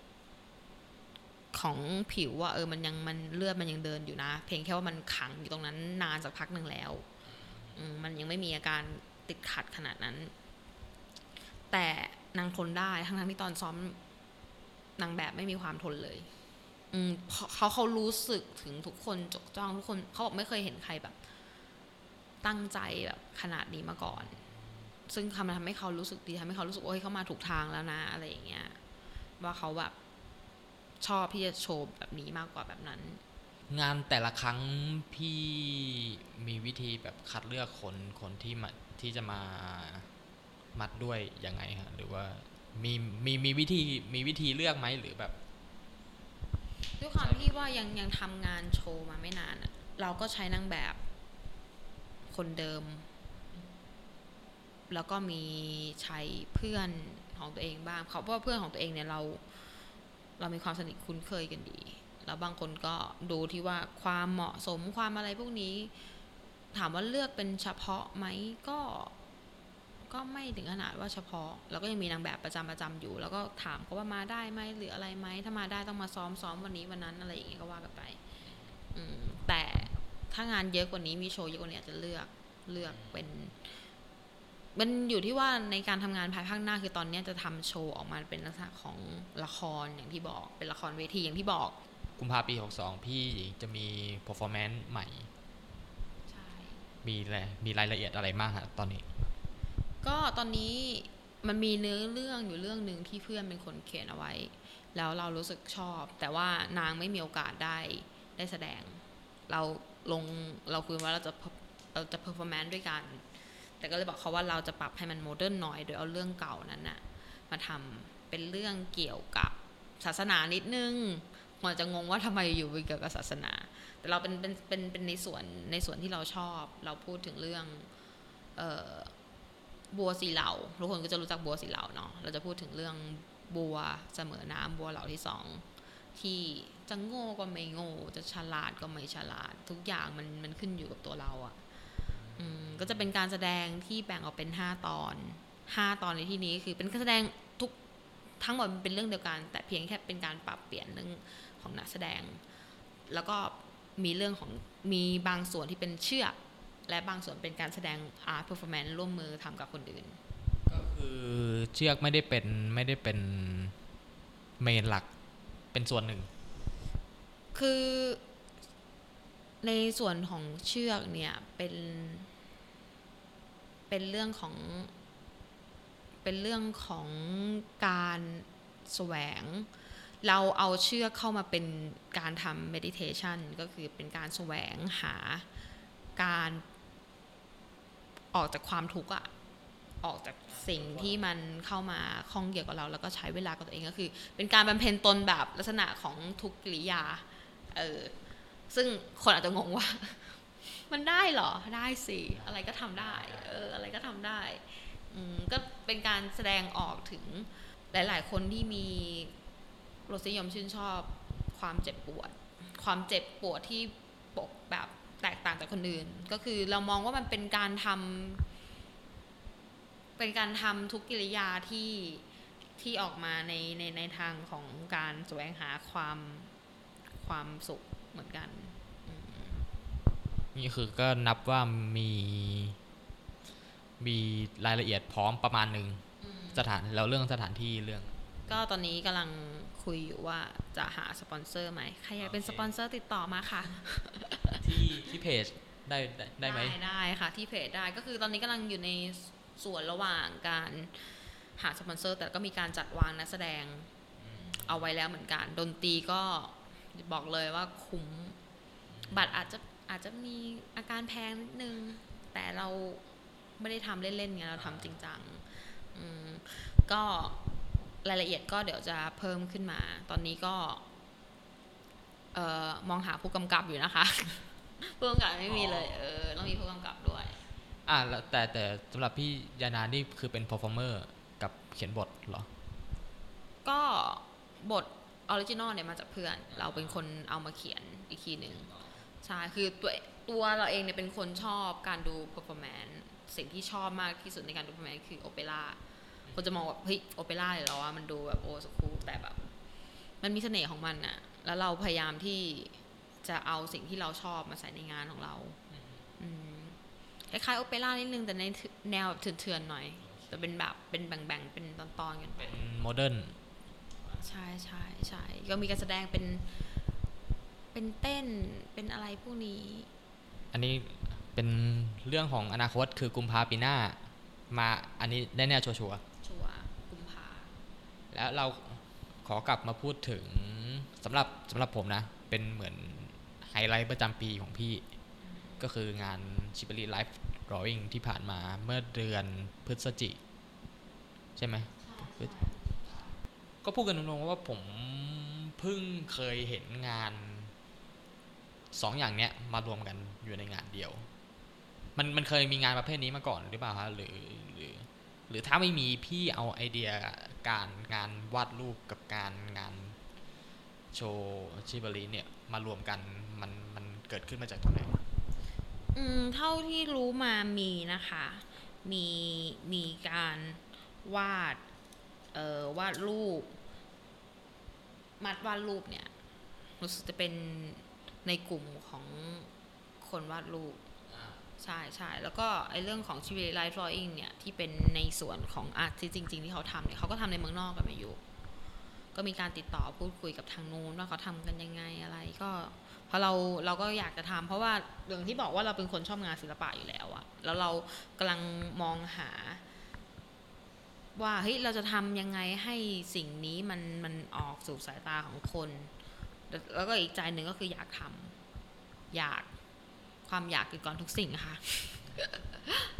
B: ของผิวว่าเออมันยังมันเลือดมันยังเดินอยู่นะ เพียงแค่ว่ามันขังอยู่ตรงนั้นนานสักพักหนึ่งแล้ว มันยังไม่มีอาการติดขัดขนาดนั้น แต่นางทนได้ทั้งทั้งที่ตอนซ้อมนางแบบไม่มีความทนเลย อืมเขาเขารู้สึกถึงทุกคนจกจ้องทุกคนเขาบอกไม่เคยเห็นใครแบบ ตั้งใจแบบขนาดนี้มาก่อน ซึ่งทำทำให้เขารู้สึกดีทำให้เขารู้สึกว่าเฮ้ยเขามาถูกทางแล้วนะ อะไรอย่างเงี้ย ว่าเขาแบบชอบที่จะโชว์แบบนี้มากกว่าแบบนั้น
A: งานแต่ละครั้งพี่มีวิธีแบบคัดเลือกคนคนที่มาที่จะมามัดด้วยยังไงฮะหรือว่ามีมีมีวิธีมีวิธีเลือกไหมหรือแบบ
B: ด้วยความที่ว่ายังยังทำงานโชว์มาไม่นานอะเราก็ใช้นางแบบคนเดิม แล้วก็มีใช้เพื่อนของตัวเองบ้างเขาเพราะว่าเพื่อนของตัวเองเนี่ยเรา เรามีความสนิทคุ้นเคยกันดี แล้วบางคนก็ดูที่ว่าความเหมาะสมความอะไรพวกนี้ ถามว่าเลือกเป็นเฉพาะไหมก็ก็ไม่ถึงขนาดว่าเฉพาะ แล้วก็ยังมีนางแบบประจำประจำอยู่ แล้วก็ถามเขาว่ามาได้ไหมหรืออะไรไหมถ้ามาได้ต้องมาซ้อมซ้อมวันนี้วันนั้นอะไรอย่างเงี้ยก็ว่ากันไปแต่ถ้างานเยอะกว่านี้มีโชว์เยอะกว่านี้จะเลือกเลือกเป็นมันอยู่ที่ว่าในการทำงานภายภาคหน้าคือตอนนี้จะทำโชว์ออกมาเป็นลักษณะของละครอย่างที่บอก เป็นละครเวทีอย่างที่บอก
A: กุมภาปี 62 พี่จะมี performance ใหม่
B: ใช่
A: มีอะไรมีรายละเอียดอะไรมากฮะตอนนี้
B: ก็ตอนนี้มันมีเนื้อเรื่องอยู่เรื่องหนึ่งที่เพื่อนเป็นคนเขียนเอาไว้ แล้วเรารู้สึกชอบ แต่ว่านางไม่มีโอกาสได้ได้แสดง เราลงเราคุยว่าเราจะเราจะ performance ด้วยกัน แต่ก็เลยบอกเขาว่าเราจะปรับให้มัน modern หน่อย โดยเอาเรื่องเก่านั้นน่ะมาทำเป็นเรื่องเกี่ยวกับศาสนานิดนึง คนอาจจะงงว่าทำไมอยู่เกี่ยวกับศาสนา แต่เราเป็นเป็นเป็นเป็นในส่วนในส่วนที่เราชอบ เราพูดถึงเรื่องเออบัวสีเหลาทุกคนก็จะรู้จักบัวสีเหลาเนาะเราจะพูดถึงเรื่องบัวเสมอน้ำบัวเหลาที่สองที่จะโง่ก็ไม่โง่ จะฉลาดก็ไม่ฉลาด ทุกอย่างมันมันขึ้นอยู่กับตัวเราอะ่ะก็จะเป็นการแสดงที่แบ่งออกเป็นห้าตอนห้าตอนในที่นี้คือเป็นการแสดงทุกทั้งหมดเป็นเรื่องเดียวกัน แต่เพียงแค่เป็นการปรับเปลี่ยนเรื่อง ของนักแสดง แล้วก็มีเรื่องของมีบางส่วนที่เป็นเชือกและบางส่วนเป็นการแสดง art performance ร่วมมือทำกับคนอื่น
A: ก็คือเชือกไม่ได้เป็นไม่ได้เป็น main หลักเป็นส่วนหนึ่ง
B: คือในส่วนของเชือกเนี่ยเป็นเป็นเรื่องของเป็นเรื่องของการแสวง เราเอาเชือกเข้ามาเป็นการทำ meditation ก็คือเป็นการแสวงหาการออกจากความทุกข์อะออกจากสิ่งที่มันเข้ามาข้องเกี่ยวกับเรา แล้วก็ใช้เวลากับตัวเองก็คือ เป็นการบำเพ็ญตนแบบลักษณะของทุกกิริยาเออซึ่งคนอาจจะงงว่า มันได้เหรอได้สิอะไรก็ทำได้เอออะไรก็ทำได้อืก็เป็นการแสดงออกถึงหลาย ๆ คนที่มี รสนิยมชื่นชอบความเจ็บปวด ความเจ็บปวดที่ปกแบบแตกต่างจากคนอื่น ก็คือเรามองว่ามันเป็นการทำเป็นการทำทุกกิริยาที่ที่ออกมาในในในทางของการแสวงหาความความสุขเหมือนกัน
A: นี่คือก็นับว่ามีมีรายละเอียดพร้อมประมาณหนึ่งสถานแล้วเรื่องสถานที่เรื่อง
B: ก็ตอนนี้กำลัง คุยอยู่ว่าจะหาสปอนเซอร์ไหมใครอยากเป็น
A: โอเค
B: สปอนเซอร์ติดต่อมาค่ะ
A: ที่ที่เพจได้ได้ได้ไหม
B: ได้ค่ะ ที่เพจได้ก็คือตอนนี้กำลังอยู่ในส่วนระหว่างการหาสปอนเซอร์ แต่ก็มีการจัดวางนักแสดงเอาไว้แล้วเหมือนกัน ดนตรีก็บอกเลยว่าคุ้ม บัตรอาจจะอาจจะมีอาการแพงนิดนึง แต่เราไม่ได้ทำเล่นๆไงเราทำจริงจังอืมก็ รายละเอียดก็เดี๋ยวจะเพิ่มขึ้นมา ตอนนี้ก็เอ่อมองหาผู้กำกับอยู่นะคะ ผู้กำกับไม่มีเลย เออต้องมีผู้กำกับด้วย
A: อ่าแล้วแต่แต่สำหรับพี่ยานานี่คือเป็น performer กับเขียนบทเหรอ
B: ก็บท original เนี่ยมาจากเพื่อน เราเป็นคนเอามาเขียนอีกทีหนึ่งใช่ คือตัวตัวเราเองเนี่ยเป็นคนชอบการดู performance สิ่งที่ชอบมากที่สุดในการดู performance คือโอเปร่า คนจะมองว่าเฮ้ยโอเปร่าเนี่ยเราว่ามันดูแบบ old school แต่แบบ มันมีเสน่ห์ของมันอะแล้วเราพยายามที่จะเอาสิ่งที่เราชอบมาใส่ในงานของเราอืมคล้ายๆโอเปร่านิดนึงแต่ในแนวแบบเถื่อนๆหน่อย แต่เป็นแบบเป็นแบ่งๆเป็นตอนๆกันไป
A: เป็น modern
B: ใช่ใช่ใช่ก็มีการแสดงเป็นเป็นเต้นเป็นอะไรพวกนี้
A: อันนี้เป็นเรื่องของอนาคตคือกุมภาปีหน้า มาอันนี้แน่ๆชัวร์
B: ชัวร์กุมภา
A: ๆ แล้วเราขอกลับมาพูดถึงสำหรับสำหรับผมนะ เป็นเหมือนไฮไลท์ประจำปีของพี่ ก็คืองานชิบ r รีไลฟ์ดรอ w ิ n งที่ผ่านมาเมื่อเดือนพฤศจิ ใช่ไหมก็พูดกันตรงๆว่าผมเพิ่งเคยเห็นงานสองอย่างเนี้ยมารวมกันอยู่ในงานเดียว มันมันเคยมีงานประเภทนี้มาก่อนหรือเปล่าฮะหรือหรือ รือถ้าไม่มีพี่เอาไอเดียการงานวาดรูปกับการงานโชว์ชิบารีเนี่ยมารวมกันมันมันเกิดขึ้นมาจากตรงไหน
B: อืมเท่าที่รู้มามีนะคะ มีมีการวาดเอ่อวาดรูป มัดวาดรูปเนี่ยรู้สึกจะเป็นในกลุ่มของคนวาดรูป ใช่ใช่แล้วก็ไอ้เรื่องของชีวิตไลฟ์ drawing เนี่ย ที่เป็นในส่วนของอาร์ตที่จริง ๆ ที่เขาทำเนี่ยเขาก็ทำในเมืองนอกกันมาอยู่ ก็มีการติดต่อพูดคุยกับทางนู้นว่าเขาทำกันยังไงอะไร ก็เพราะเราเราก็อยากจะทำเพราะว่าอย่างที่บอกว่าเราเป็นคนชอบงานศิลปะอยู่แล้วอะแล้วเรากำลังมองหา ว่าเฮ้ยเราจะทำยังไงให้สิ่งนี้มันมันออกสู่สายตาของคน แล้วก็อีกใจหนึ่งก็คืออยากทำอยาก ความอยากคือก่อนทุกสิ่งค่ะ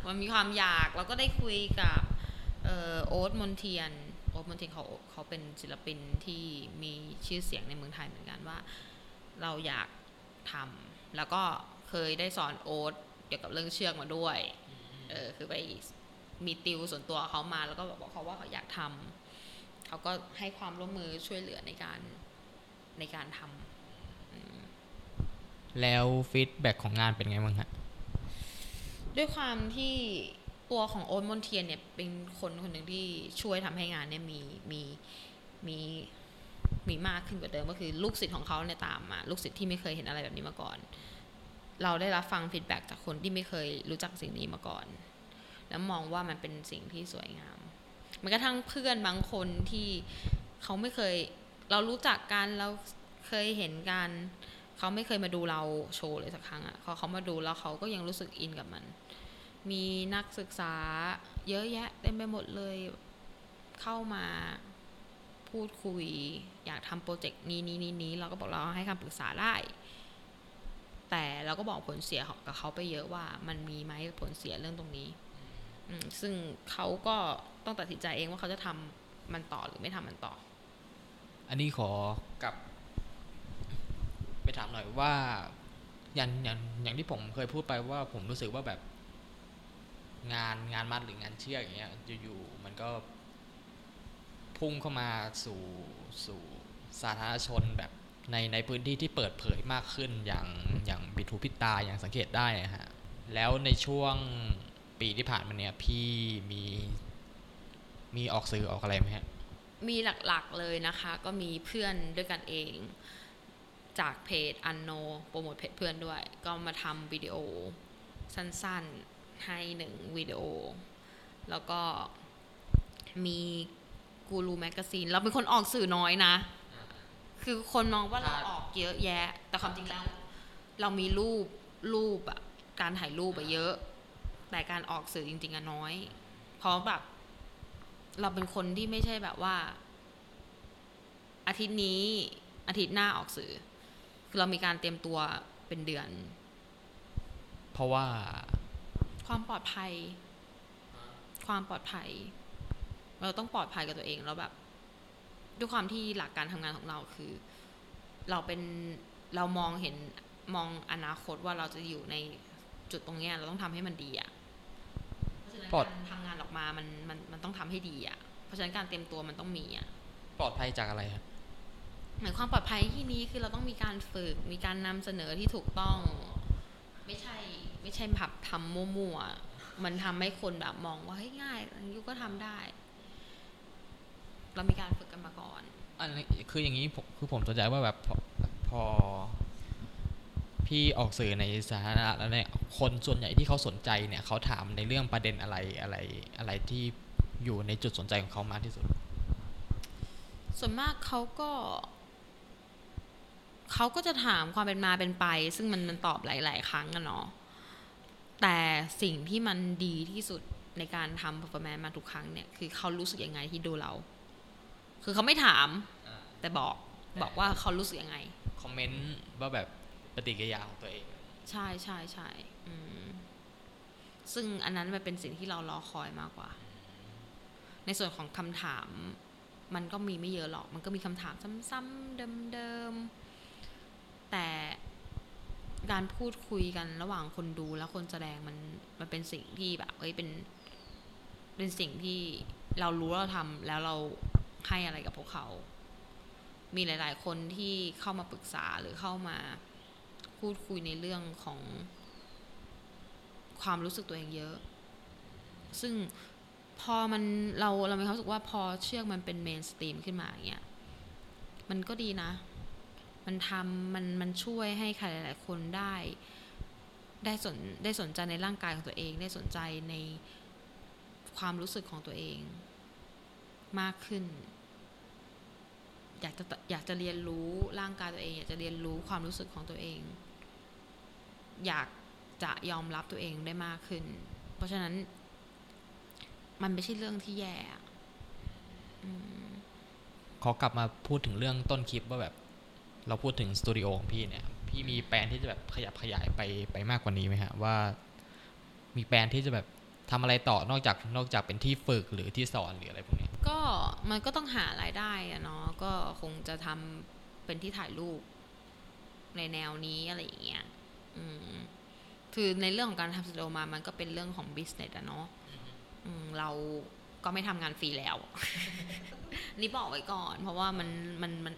B: มันมีความอยากแล้วก็ได้คุยกับออโอ๊ตมนเทียนโอ๊ตมนเทียนเขาเขาเป็นศิลปินที่มีชื่อเสียงในเมืองไทยเหมือนกันว่า เราอยากทำแล้วก็เคยได้สอนโอ๊ตเกี่ยวกับเรื่องเชือกมาด้วยเออคือไปมีติวส่วนตัวเขามาแล้วก็บอกเขาว่าเขาอยากทำเขาก็ให้ความร่วมมือช่วยเหลือในการในการทำ
A: แล้ว feedback ของงานเป็นไงบ้างฮะ
B: ด้วยความที่ตัวของโอ๊ตมณเฑียรเนี่ยเป็นคนคนหนึ่งที่ช่วยทำให้งานเนี่ยมีมีมีมีมากขึ้นกว่าเดิมก็คือลูกศิษย์ของเขาเนี่ยตามมา ลูกศิษย์ที่ไม่เคยเห็นอะไรแบบนี้มาก่อน เราได้รับฟัง feedback จากคนที่ไม่เคยรู้จักสิ่งนี้มาก่อน แล้วมองว่ามันเป็นสิ่งที่สวยงามแม้กระทั่งเพื่อนบางคนที่เขาไม่เคย เรารู้จักกันเราเคยเห็นกัน เขาไม่เคยมาดูเราโชว์เลยสักครั้งอะ่ะพอเขามาดูแล้วเขาก็ยังรู้สึกอินกับมัน มีนักศึกษาเยอะแยะเต็มไปหมดเลยเข้ามาพูดคุย อยากทำโปรเจกต์นี้นี้นี้นี้เราก็บอกเราให้คำปรึกษาได้ แต่เราก็บอกผลเสียกับเขาไปเยอะว่ามันมีไหมผลเสียเรื่องตรงนี้ซึ่งเขาก็ต้องตัดสินใจเองว่าเขาจะทำมันต่อหรือไม่ทำมันต่อ
A: อันนี้ขอกลับ ไปถามหน่อยว่าอย่างอย่างอย่างที่ผมเคยพูดไปว่าผมรู้สึกว่าแบบ งานงานมัดหรืองานเชือกอย่างเงี้ยอยู่ๆมันก็ พุ่งเข้ามาสู่สู่สาธารณชนแบบในในพื้นที่ที่เปิดเผยมากขึ้นอย่างอย่างบิดหูพิดตาอย่างสังเกตได้ฮะแล้วในช่วงปีที่ผ่านมาเนี่ยพี่มีมีออกสื่อออกอะไรไหมฮะ
B: มีหลักๆเลยนะคะ ก็มีเพื่อนด้วยกันเอง จากเพจอันโนโปรโมทเพจเพื่อนด้วย ก็มาทำวิดีโอสั้นๆ ให้หนึ่งวิดีโอ แล้วก็มีกูรูแมกกาซีนเราเป็นคนออกสื่อน้อยนะ คือคนมองว่าเราออกเยอะแยะ แต่ความจริงแล้ว เรามีรูปรูปอะการถ่ายรูปอะเยอะ แต่การออกสื่อจริงๆอะน้อย เพราะแบบ เราเป็นคนที่ไม่ใช่แบบว่า อาทิตย์นี้อาทิตย์หน้าออกสื่อ คือเรามีการเตรียมตัวเป็นเดือน
A: เพราะว่า
B: ความปลอดภัย ความปลอดภัย เราต้องปลอดภัยกับตัวเองแล้วแบบ ด้วยความที่หลักการทำงานของเราคือ เราเป็นเรามองเห็นมองอนาคตว่าเราจะอยู่ในจุดตรงเนี้ยเราต้องทำให้มันดีอะเพราะฉะนั้น
A: ปลอด
B: การทำงานออกมามันมันมันต้องทำให้ดีอะเพราะฉะนั้นการเตรียมตัวมันต้องมีอะ
A: ปลอดภัยจากอะไรครับ
B: หมายความปลอดภัยที่นี้คือเราต้องมีการฝึกมีการนำเสนอที่ถูกต้อง ไม่ใช่ไม่ใช่ผับทำมั่วๆมันทำให้คนแบบมองว่าเฮ้ยง่ายยูก็ทำได้ เรามีการฝึกกันมาก่อน
A: อันนี้คืออย่างนี้ผมคือผมสนใจว่าแบบพอพอพี่ออกสื่อในสาธารณะแล้วเนี่ยคนส่วนใหญ่ที่เขาสนใจเนี่ยเขาถามในเรื่องประเด็นอะไรอะไรอะไรที่อยู่ในจุดสนใจของเขามากที่สุด
B: ส่วนมากเขาก็ เขาก็จะถามความเป็นมาเป็นไป ซึ่งมันมันตอบหลาย ๆ ครั้งกันเนาะแต่สิ่งที่มันดีที่สุดในการทำ performance มาทุกครั้งเนี่ย คือเขารู้สึกยังไงที่ดูเรา คือเขาไม่ถาม
A: อ่า
B: แต่บอกบอกว่าเขารู้สึกยังไง
A: คอมเมนต์ว่าแบบปฏิกิริยาของตัวเอง
B: ใช่ใช่ใช่อืมซึ่งอันนั้นมันเป็นสิ่งที่เรารอคอยมากกว่า ในส่วนของคำถาม มันก็มีไม่เยอะหรอก มันก็มีคำถามซ้ำๆเดิมๆ แต่การพูดคุยกันระหว่างคนดูและคนแสดงมันมันเป็นสิ่งที่แบบเอ้ยเป็น เป็นสิ่งที่เรารู้เราทำแล้วเราให้อะไรกับพวกเขา มีหลาย ๆ คนที่เข้ามาปรึกษาหรือเข้ามาพูดคุยในเรื่องของความรู้สึกตัวเองเยอะ ซึ่งพอมันเราเรามีความรู้สึกว่าพอเชือกมันเป็นเมนสตรีมขึ้นมาอย่างเงี้ย มันก็ดีนะ มันทำมันมันช่วยให้ใครหลาย ๆ คนได้ได้สนได้สนใจในร่างกายของตัวเอง ได้สนใจในความรู้สึกของตัวเอง มากขึ้น อยากจะอยากจะเรียนรู้ร่างกายตัวเอง อยากจะเรียนรู้ความรู้สึกของตัวเอง อยากจะยอมรับตัวเองได้มากขึ้น เพราะฉะนั้น มันไม่ใช่เรื่องที่แย่
A: ขอกลับมาพูดถึงเรื่องต้นคลิปว่าแบบ เราพูดถึงสตูดิโอของพี่เนี่ย พี่มีแปลนที่จะแบบขยับขยายไปไปมากกว่านี้ไหมฮะว่า มีแปลนที่จะแบบทำอะไรต่อนอกจากนอกจากเป็นที่ฝึกหรือที่สอนหรืออะไรพวกเนี้ย
B: ก็มันก็ต้องหารายได้อะเนาะก็คงจะทำเป็นที่ถ่ายรูปในแนวนี้อะไรอย่างเงี้ยอืมคือในเรื่องของการทำสตูดิโอมา มันก็เป็นเรื่องของ business อะเนาะอืมเราก็ไม่ทำงานฟรีแล้ว นี่บอกไว้ก่อน เพราะว่ามันมันมัน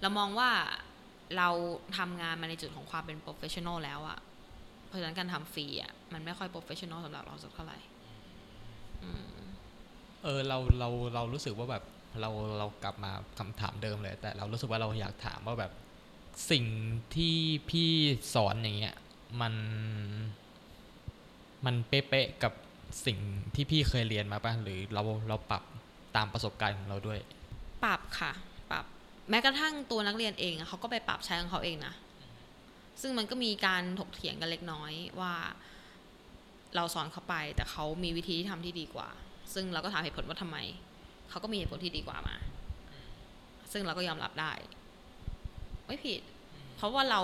B: เรามองว่าเราทำงานมาในจุดของความเป็น professional แล้วอะเพราะฉะนั้นการทำฟรีอะมันไม่ค่อย professional สำหรับเราสักเท่าไหร่อืม
A: เออเราเราเรารู้สึกว่าแบบเราเรากลับมาคำถามเดิมเลย แต่เรารู้สึกว่าเราอยากถามว่าแบบสิ่งที่พี่สอนอย่างเงี้ยมันมันเป๊ะๆกับสิ่งที่พี่เคยเรียนมาป่ะหรือเราเราปรับตามประสบการณ์ของเราด้วย
B: ปรับค่ะ ปรับ แม้กระทั่งตัวนักเรียนเองเขาก็ไปปรับใช้ของเขาเองนะ ซึ่งมันก็มีการถกเถียงกันเล็กน้อยว่า เราสอนเขาไป แต่เขามีวิธีที่ทำที่ดีกว่า ซึ่งเราก็ถามเหตุผลว่าทำไม เขาก็มีเหตุผลที่ดีกว่ามา ซึ่งเราก็ยอมรับได้ ไม่ผิด เพราะว่าเรา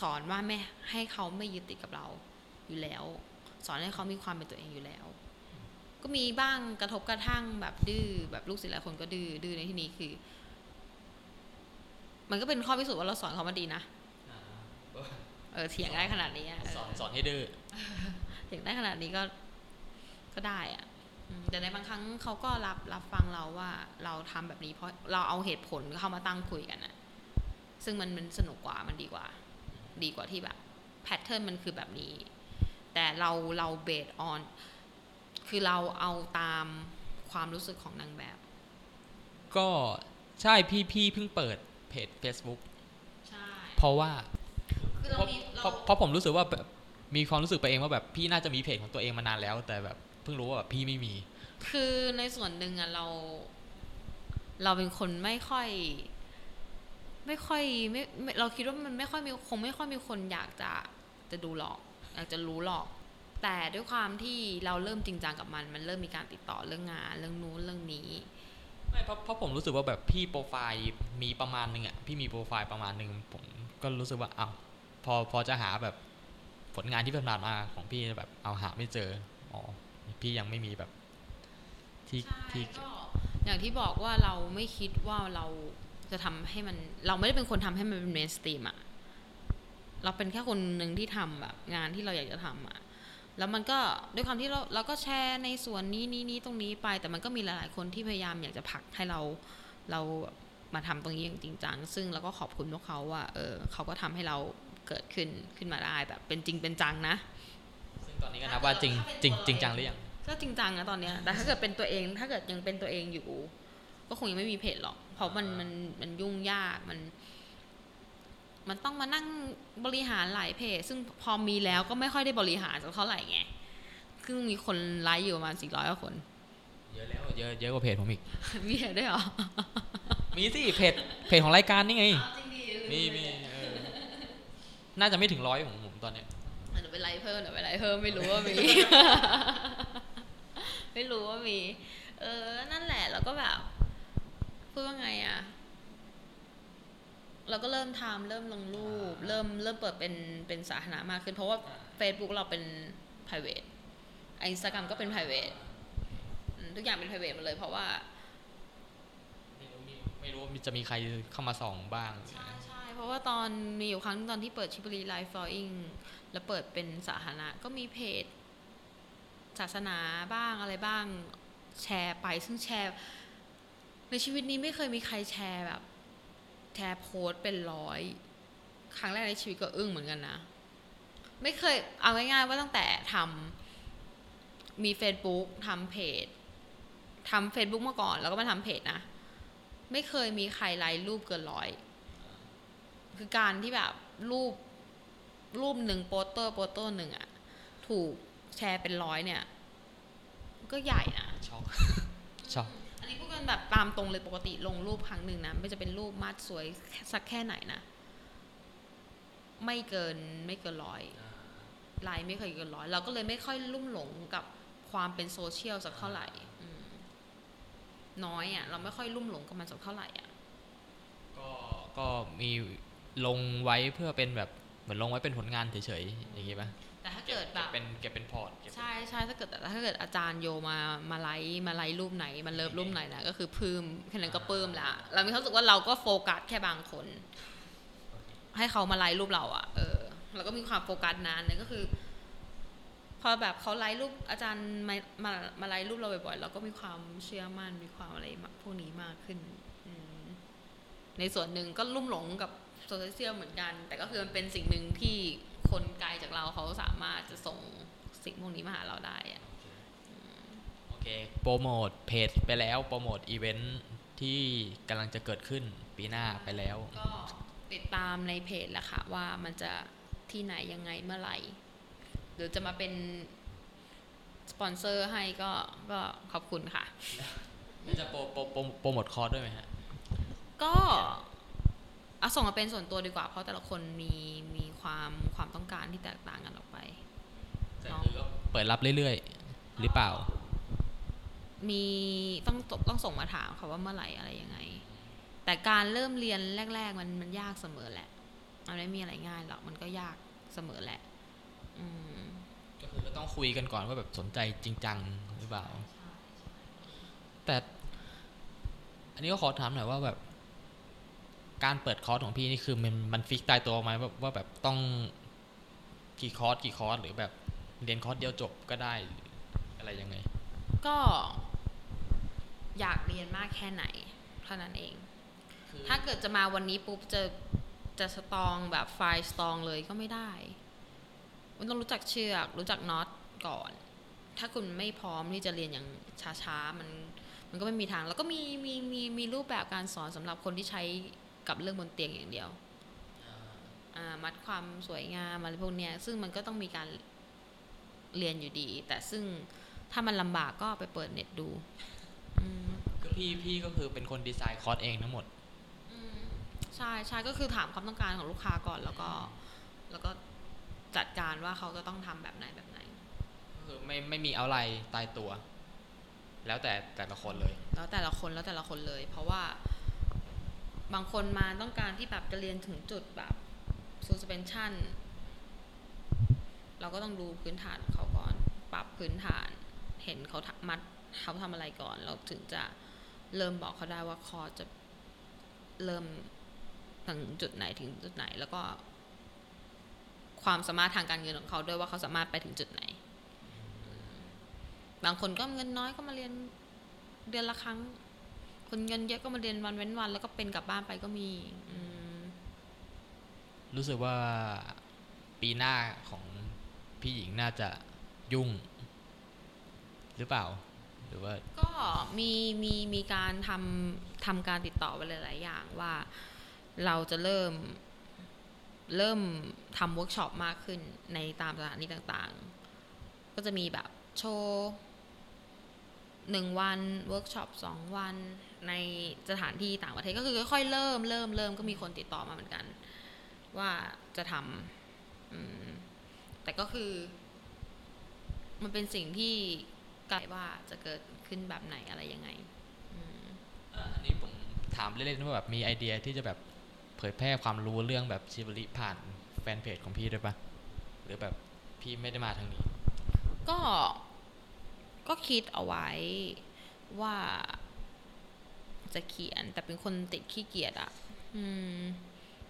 B: สอนว่าไม่ให้เขาไม่ยึดติดกับเราอยู่แล้ว สอนให้เขามีความเป็นตัวเองอยู่แล้ว ก็มีบ้างกระทบกระทั่งแบบดื้อแบบลูกศิษย์หลายคนก็ดื้อดื้อในที่นี้คือ มันก็เป็นข้อพิสูจน์ว่าเราสอนเขามาดีนะเออเถียงได้ขนาดนี้อะเออ
A: สอนสอนให้ดื้อ
B: เถียงได้ขนาดนี้ก็ก็ได้อะอืมแต่ในบางครั้งเขาก็รับรับฟังเราว่าเราทำแบบนี้เพราะเราเอาเหตุผลเข้ามาตั้งคุยกันนะซึ่งมันมันสนุกกว่ามันดีกว่า ดีกว่าที่แบบแพทเทิร์นมันคือแบบนี้ แต่เราเราเบสออนคือเราเอาตามความรู้สึกของนางแบบ
A: ก็ใช่พี่พี่เพิ่งเปิด เพจ Facebook
B: ใช่
A: เพราะว่า
B: คือ
A: เพ
B: เรา
A: ราะ
B: มี
A: เพ
B: เรา
A: ราะเพราะผมรู้สึกว่าแบบมีความรู้สึกไปเองว่าแบบพี่น่าจะมีเพจของตัวเองมานานแล้ว แต่แบบเพิ่งรู้ว่าแบบพี่ไม่มี
B: คือในส่วนหนึ่งอะเรา เราเป็นคนไม่ค่อย ไม่ค่อยไม่ไม่เราคิดว่ามันไม่ค่อยมีคงไม่ค่อยมีคนอยากจะจะดูหรอก อยากจะรู้หรอก แต่ด้วยความที่เราเริ่มจริงจังกับมัน มันเริ่มมีการติดต่อเรื่องงาน เรื่องนู้นเรื่องนี้
A: ไม่เพราะเพราะผมรู้สึกว่าแบบพี่โปรไฟล์มีประมาณหนึ่งอะพี่มีโปรไฟล์ประมาณหนึ่งผมก็รู้สึกว่าอ้าวพอพอจะหาแบบผลงานที่ผ่านมาของพี่แบบเอาหาไม่เจออ๋อพี่ยังไม่มีแบบที่
B: ใช่
A: ที่
B: ก็อย่างที่บอกว่าเราไม่คิดว่าเราจะทำให้มันเราไม่ได้เป็นคนทำให้มันเป็นเมนสตรีมอะเราเป็นแค่คนหนึ่งที่ทำแบบงานที่เราอยากจะทำอะ แล้วมันก็ด้วยความที่เราเราก็แชร์ในส่วนนี้นี้นี้ตรงนี้ไป แต่มันก็มีหลาย ๆ คนที่พยายามอยากจะผลักให้เราเรามาทำตรงนี้อย่างจริงจังซึ่งเราก็ขอบคุณพวกเขาว่าเออเขาก็ทำให้เราเกิดขึ้นขึ้นมาได้แบบเป็นจริงเป็นจังนะ
A: ซึ่งตอนนี้ก็นับว่าจริงจริงจริงจังหรือยัง
B: ก็จริงจังนะตอนเนี้ยแต่ถ้าเกิดเป็นตัวเองถ้าเกิดยังเป็นตัวเองอยู่ ก็คงยังไม่มีเพจหรอก เพราะมันมันมันยุ่งยากมัน มันต้องมานั่งบริหารหลายเพจ ซึ่งพอมีแล้วก็ไม่ค่อยได้บริหารสักเท่าไหร่ไงคือมีคนไลค์อยู่ประมาณสี่ร้อยกว่าคน
A: เยอะแล้วเยอะเยอะกว่าเพจผมอีก
B: มีเพจด้วยเหรอ
A: มีสิเพจเพจของรายการนี่ไง
B: จริงดิ
A: มีมีเออน่าจะไม่ถึงร้อยของผมตอนเนี้ย
B: เดี๋ยวไปไลค์เพิ่มเดี๋ยวไปไลค์เพิ่มไม่รู้ว่ามี ไม่รู้ว่ามี เออ นั่นแหละแล้วก็แบบพูดว่าไงอะ เราก็เริ่มทำเริ่มลงรูป เริ่มเริ่มเปิดเป็นเป็นสาธารณะมากขึ้น เพราะว่า Facebook เราเป็น private Instagram ก็เป็น private อืมทุกอย่างเป็น private หมดเลย เพราะว่า
A: ไม่รู้มีไม่รู้ว่ามีจะมีใครเข้ามาส่องบ้าง
B: ใช่ใช่เพราะว่าตอนมีอยู่ครั้งหนึ่งตอนที่เปิด Shibari Live Drawing แล้วเปิดเป็นสาธารณะก็มีเพจ ศาสนาบ้างอะไรบ้างแชร์ไปซึ่งแชร์ ในชีวิตนี้ไม่เคยมีใครแชร์แบบ แชร์โพสเป็นร้อย ครั้งแรกในชีวิตก็อึ้งเหมือนกันนะ ไม่เคยเอาง่ายๆว่าตั้งแต่ทำมี Facebook ทำเพจทำ Facebook มาก่อน แล้วก็มาทำเพจนะ ไม่เคยมีใครไลค์รูปเกินร้อย คือการที่แบบรูปรูปหนึ่งโปสเตอร์โปสเตอร์หนึ่งอะถูกแชร์เป็นร้อยเนี่ย ก็ใหญ่นะ
A: ช็อกช็อก
B: อันนี้พูดกันแบบตามตรงเลยปกติลงรูปครั้งหนึ่งนะไม่จะเป็นรูปมาดสวยสักแค่ไหนนะ ไม่เกินไม่เกินร้อยไลน์ไม่เคยเกินร้อยเราก็เลยไม่ค่อยลุ่มหลงกับความเป็นโซเชียลสักเท่าไหร่อืมน้อยอะ่ะ เราไม่ค่อยลุ่มหลงกับมันสักเท่าไหร่อะ
A: ก็ก็มีลงไว้เพื่อเป็นแบบเหมือนลงไว้เป็นผลงานเฉยๆอย่างงี้ปะ
B: แต่ถ้าเกิดแบบ
A: เป็นเก็บเป็น portเก็บ
B: ใช่ใช่ถ้าเกิดแต่ถ้าเกิดอาจารย์โยมามาไลค์มาไลค์รูปไหนมาเลิฟรูปไหนนะก็คือปลื้มแค่นั้นก็ปลื้มละเรามีความรู้สึกว่าเราก็โฟกัสแค่บางคน ให้เขามาไลค์รูปเราอะเออเราก็มีความโฟกัสเท่านั้นเนี่ยก็คือ พอแบบเขาไลค์รูปอาจารย์มามามาไลค์รูปเราบ่อยๆเราก็มีความเชื่อมั่นมีความอะไรมากพวกนี้มากขึ้นอืมในส่วนหนึ่งก็ลุ่มหลงกับโซเชียลเหมือนกัน แต่ก็คือมันเป็นสิ่งหนึ่งที่ คนไกลจากเราเขาสามารถจะส่งสิ่งพวกนี้มาหาเราได้อะ
A: โอเคโปรโมทเพจไปแล้วโปรโมทอีเวนท์ที่กำลังจะเกิดขึ้นปีหน้าไปแล้ว
B: ก็ติดตามในเพจแหละค่ะว่ามันจะที่ไหนยังไงเมื่อไหร่หรือจะมาเป็นสปอนเซอร์ให้ก็ก็ขอบคุณค่ะ
A: แล้วจะโปรโปรโปรโปรโมทคอร์สด้วยไหมฮะ
B: ก็เอาส่งมาเป็นส่วนตัวดีกว่า เพราะแต่ละคนมีมีความความต้องการที่แตกต่างกันออกไป
A: แต่คือก็เปิดรับเรื่อยๆ หรือเปล่า
B: มีต้องต้องส่งมาถามค่ะว่าเมื่อไหร่อะไรยังไง แต่การเริ่มเรียนแรก ๆ มันมันยากเสมอแหละมันไม่มีอะไรง่ายหรอกมันก็ยากเสมอแหละอืม
A: ก็คือก็ต้องคุยกันก่อนว่าแบบสนใจจริงจังหรือเปล่า แต่ อันนี้ก็ขอถามหน่อยว่าแบบ การเปิดคอร์สของพี่นี่คือมันมัน fix ตายตัวไหมว่าว่าแบบต้องกี่คอร์สกี่คอร์สหรือแบบเรียนคอร์สเดียวจบก็ได้หรืออะไรยังไง
B: ก็อยากเรียนมากแค่ไหนเท่านั้นเอง ถ้าเกิดจะมาวันนี้ปุ๊บจะจะ strong แบบไฟล์ strong เลยก็ไม่ได้คุณต้องรู้จักเชือก รู้จัก knotก่อน ถ้าคุณไม่พร้อมที่จะเรียนอย่างช้าๆ มันมันก็ไม่มีทาง แล้วก็มีมีมีมีรูปแบบการสอนสำหรับคนที่ใช้ กับเรื่องบนเตียงอย่างเดียวอ่ามัดความสวยงามอะไรพวกเนี้ย ซึ่งมันก็ต้องมีการเรียนอยู่ดี แต่ซึ่งถ้ามันลำบากก็ไปเปิดเน็ตดูอืม
A: ก็พี่พี่ก็คือเป็นคนดีไซน์คอร์สเองทั้งหมด
B: อืมใช่ใช่ก็คือถามความต้องการของลูกค้าก่อนแล้วก็ แล้วก็จัดการว่าเขาจะต้องทำแบบไหนแบบไหน
A: ก็คือไม่ไม่มีเอาอะไรตายตัว แล้วแต่แต่ละคนเลย
B: แล้วแต่ละคนแล้วแต่ละคนเลย เพราะว่า บางคนมาต้องการที่แบบจะเรียนถึงจุดแบบ suspension เราก็ต้องดูพื้นฐานของเขาก่อน ปรับพื้นฐาน เห็นเขาทำมัดเขาทำอะไรก่อน เราถึงจะเริ่มบอกเขาได้ว่าคอจะเริ่มถึงจุดไหนถึงจุดไหน แล้วก็ ความสามารถทางการเงินของเขาด้วยว่าเขาสามารถไปถึงจุดไหน บางคนก็เงินน้อยก็มาเรียนเดือนละครั้ง คนเงินเยอะก็มาเรียนวันเว้นวัน แล้วก็เป็นกลับบ้านไปก็มีอืม
A: รู้สึกว่าปีหน้าของพี่หญิงน่าจะยุ่ง หรือเปล่า หรือว่า
B: ก็มีมีมีการทำทำการติดต่อไปหลาย ๆ อย่างว่าเราจะเริ่มเริ่มทำเวิร์กช็อปมากขึ้นในตามสถานที่ต่าง ๆ ก็จะมีแบบโชว์หนึ่งวันเวิร์กช็อปสองวัน ในสถานที่ต่างประเทศก็คือค่อยๆเริ่มเริ่มเริ่มก็มีคนติดต่อมาเหมือนกัน ว่าจะทำอืมแต่ก็คือ มันเป็นสิ่งที่ไกลว่าจะเกิดขึ้นแบบไหนอะไรยังไงอืม
A: อันนี้ผมถามเล่นๆว่าแบบมีไอเดียที่จะแบบเผยแพร่ความรู้เรื่องแบบชิบริผ่านแฟนเพจของพี่ด้วยปะหรือแบบพี่ไม่ได้มาทางนี้
B: ก็ก็คิดเอาไว้ว่า จะเขียน แต่เป็นคนติดขี้เกียจอะ่ะ อืม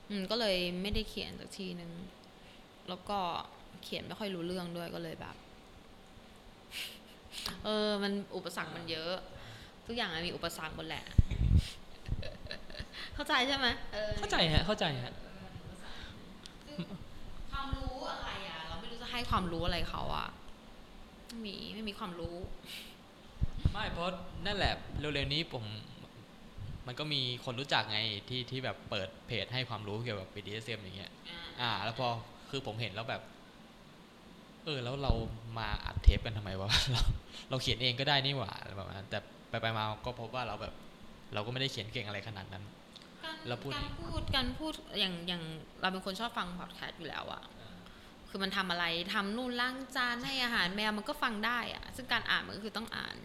B: อืม ก็เลยไม่ได้เขียนสักทีนึง แล้วก็เขียนไม่ค่อยรู้เรื่องด้วยก็เลยแบบ เออ มันอุปสรรคมันเยอะ ทุกอย่างมันมีอุปสรรคหมดแหละ เข้าใจใช่ไหมออ
A: เข้าใจฮะ เข้าใจฮะ
B: ความรู้อะไรอะ เราไม่รู้จะให้ความรู้อะไรเขาอะไม่มีไม่มีความรู้
A: ไม่เพราะนั่นแหละเร็วๆนี้ผม มันก็มีคนรู้จักไงที่ที่แบบเปิดเพจให้ความรู้เกี่ยวกับ BDSM อย่างเงี้ย อ่า แล้วพอคือผมเห็นแล้วแบบ เออ แล้วเรามาอัดเทปกันทำไมวะเราเราเขียนเองก็ได้นี่หว่าอะไรประมาณนั้นแต่ไปไปมาก็พบว่าเราแบบ เราก็ไม่ได้เขียนเก่งอะไรขนาดนั้น
B: การ
A: เราพูด
B: การพูดการพูดอย่างอย่างเราเป็นคนชอบฟังพอดแคสต์อยู่แล้วอะคือมันทำอะไรทำนู่นล้างจานให้อาหารแมวมันก็ฟังได้อะซึ่งการอ่านมันก็คือต้องอ่าน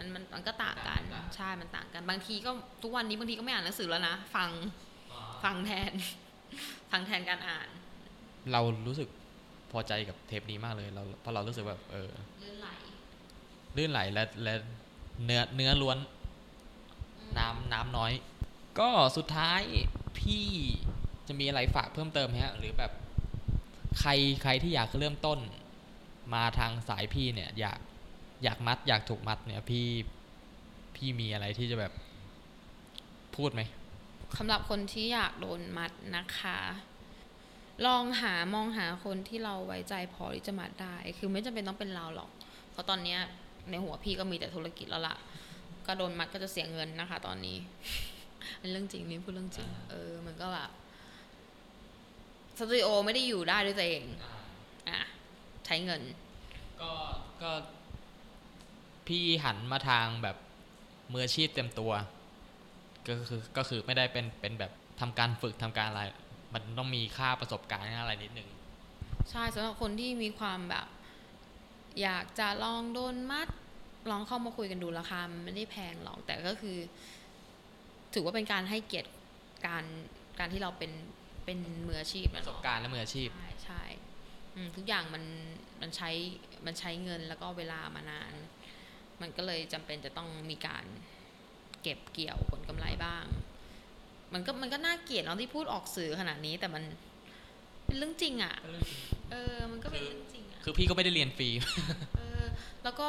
B: มันมันมันก็ต่างกัน
A: ต่างกัน
B: ใช่ มันต่างกัน บางทีก็ทุกวันนี้บางทีก็ไม่อ่านหนังสือแล้วนะ ฟังฟังแทน ฟังแทนการอ่าน
A: เรารู้สึกพอใจกับเทปนี้มากเลยเราเพราะเรารู้สึกแบบเออ
B: เลื่อนไหล
A: ลื่นไหลและและเนื้อเนื้อล้วน น้ำน้ำน้อย ก็สุดท้ายพี่จะมีอะไรฝากเพิ่มเติมไหมฮะหรือแบบใครใครที่อยากเริ่มต้น มาทางสายพี่เนี่ย อยาก อยากมัด อยากถูกมัดเนี่ยพี่พี่มีอะไรที่จะแบบพูดไหม
B: สำหรับคนที่อยากโดนมัดนะคะ ลองหามองหาคนที่เราไว้ใจพอที่จะมัดได้ คือไม่จำเป็นต้องเป็นเราหรอก เพราะตอนเนี้ยในหัวพี่ก็มีแต่ธุรกิจแล้วล่ะ ก็โดนมัดก็จะเสียเงินนะคะ ตอนนี้เป็นเรื่องจริงนี่พูดเรื่องจริง เออ มันก็แบบสตูดิโอไม่ได้อยู่ได้ด้วยตัวเอง อะ ใช้เงิน
A: ก็ก็ พี่หันมาทางแบบมืออาชีพเต็มตัว ก็คือก็คือไม่ได้เป็นเป็นแบบทำการฝึกทำการอะไร มันต้องมีค่าประสบการณ์อะไรนิดนึง
B: ใช่สำหรับคนที่มีความแบบ อยากจะลองโดนมัดลองเข้ามาคุยกันดูราคามันไม่ได้แพงหรอกแต่ก็คือ ถือว่าเป็นการให้เกียรติการการที่เราเป็นเป็นมืออาชีพ
A: ป
B: นะ
A: ระสบการณ์และมืออาชีพ
B: ใช่ใช่อืมทุกอย่างมันมันใช้มันใช้เงินแล้วก็เวลามานาน มันก็เลยจำเป็นจะต้องมีการเก็บเกี่ยวผลกำไรบ้าง มันก็มันก็น่าเกลียดเนาะที่พูดออกสื่อขนาดนี้แต่มันเป็นเรื่องจริงอะ่ะเออ มันก็เป็นเรื่องจริงอะ
A: คือพี่ก็ไม่ได้เรียนฟรี
B: เออ แล้วก็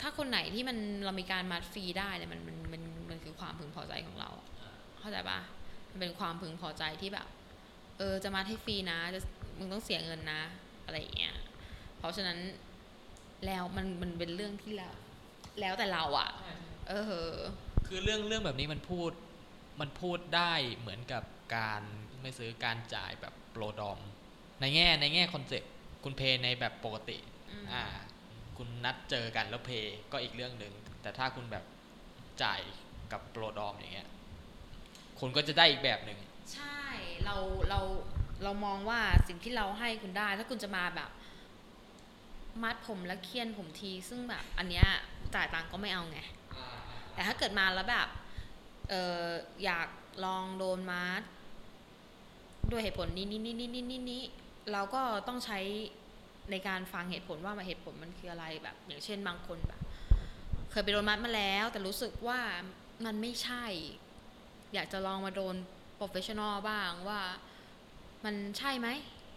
B: ถ้าคนไหนที่มันเรามีการมัดฟรีได้เนี่ยมันมันมันมันคือความพึงพอใจของเรา เข้าใจปะมันเป็นความพึงพอใจที่แบบ เออ จะมัดให้ฟรีนะจะมึงต้องเสียเงินนะ อะไรอย่างเงี้ย เพราะฉะนั้นแล้วมันมันเป็นเรื่องที่แล้ว แล้วแต่เราอะเออ
A: คือเรื่องเรื่องแบบนี้มันพูด มันพูดได้เหมือนกับการไม่ซื้อการจ่ายแบบ pro dom ในแง่ในแง่ conceptคุณเพย์ในแบบปกติ
B: อืม
A: อ่า คุณนัดเจอกันแล้วเพย์ก็อีกเรื่องหนึ่งแต่ถ้าคุณแบบจ่ายกับโปรดอมอย่างเงี้ยคุณก็จะได้อีกแบบหนึ่ง
B: ใช่เราเราเรามองว่าสิ่งที่เราให้คุณได้ ถ้าคุณจะมาแบบ มัดผมแล้วเคียนผมทีซึ่งแบบ อันเนี้ย จ่ายตังค์ก็ไม่เอาไง แต่ถ้าเกิดมาแล้วแบบเอออยากลองโดนมัดด้วยเหตุผลนี้นี้นี้นี้นี้นี้นี้เราก็ต้องใช้ในการฟังเหตุผลว่ามาเหตุผลมันคืออะไรแบบ อย่างเช่นบางคนแบบ เคยไปโดนมัดมาแล้ว แต่รู้สึกว่ามันไม่ใช่ อยากจะลองมาโดน professional บ้างว่ามันใช่ไหม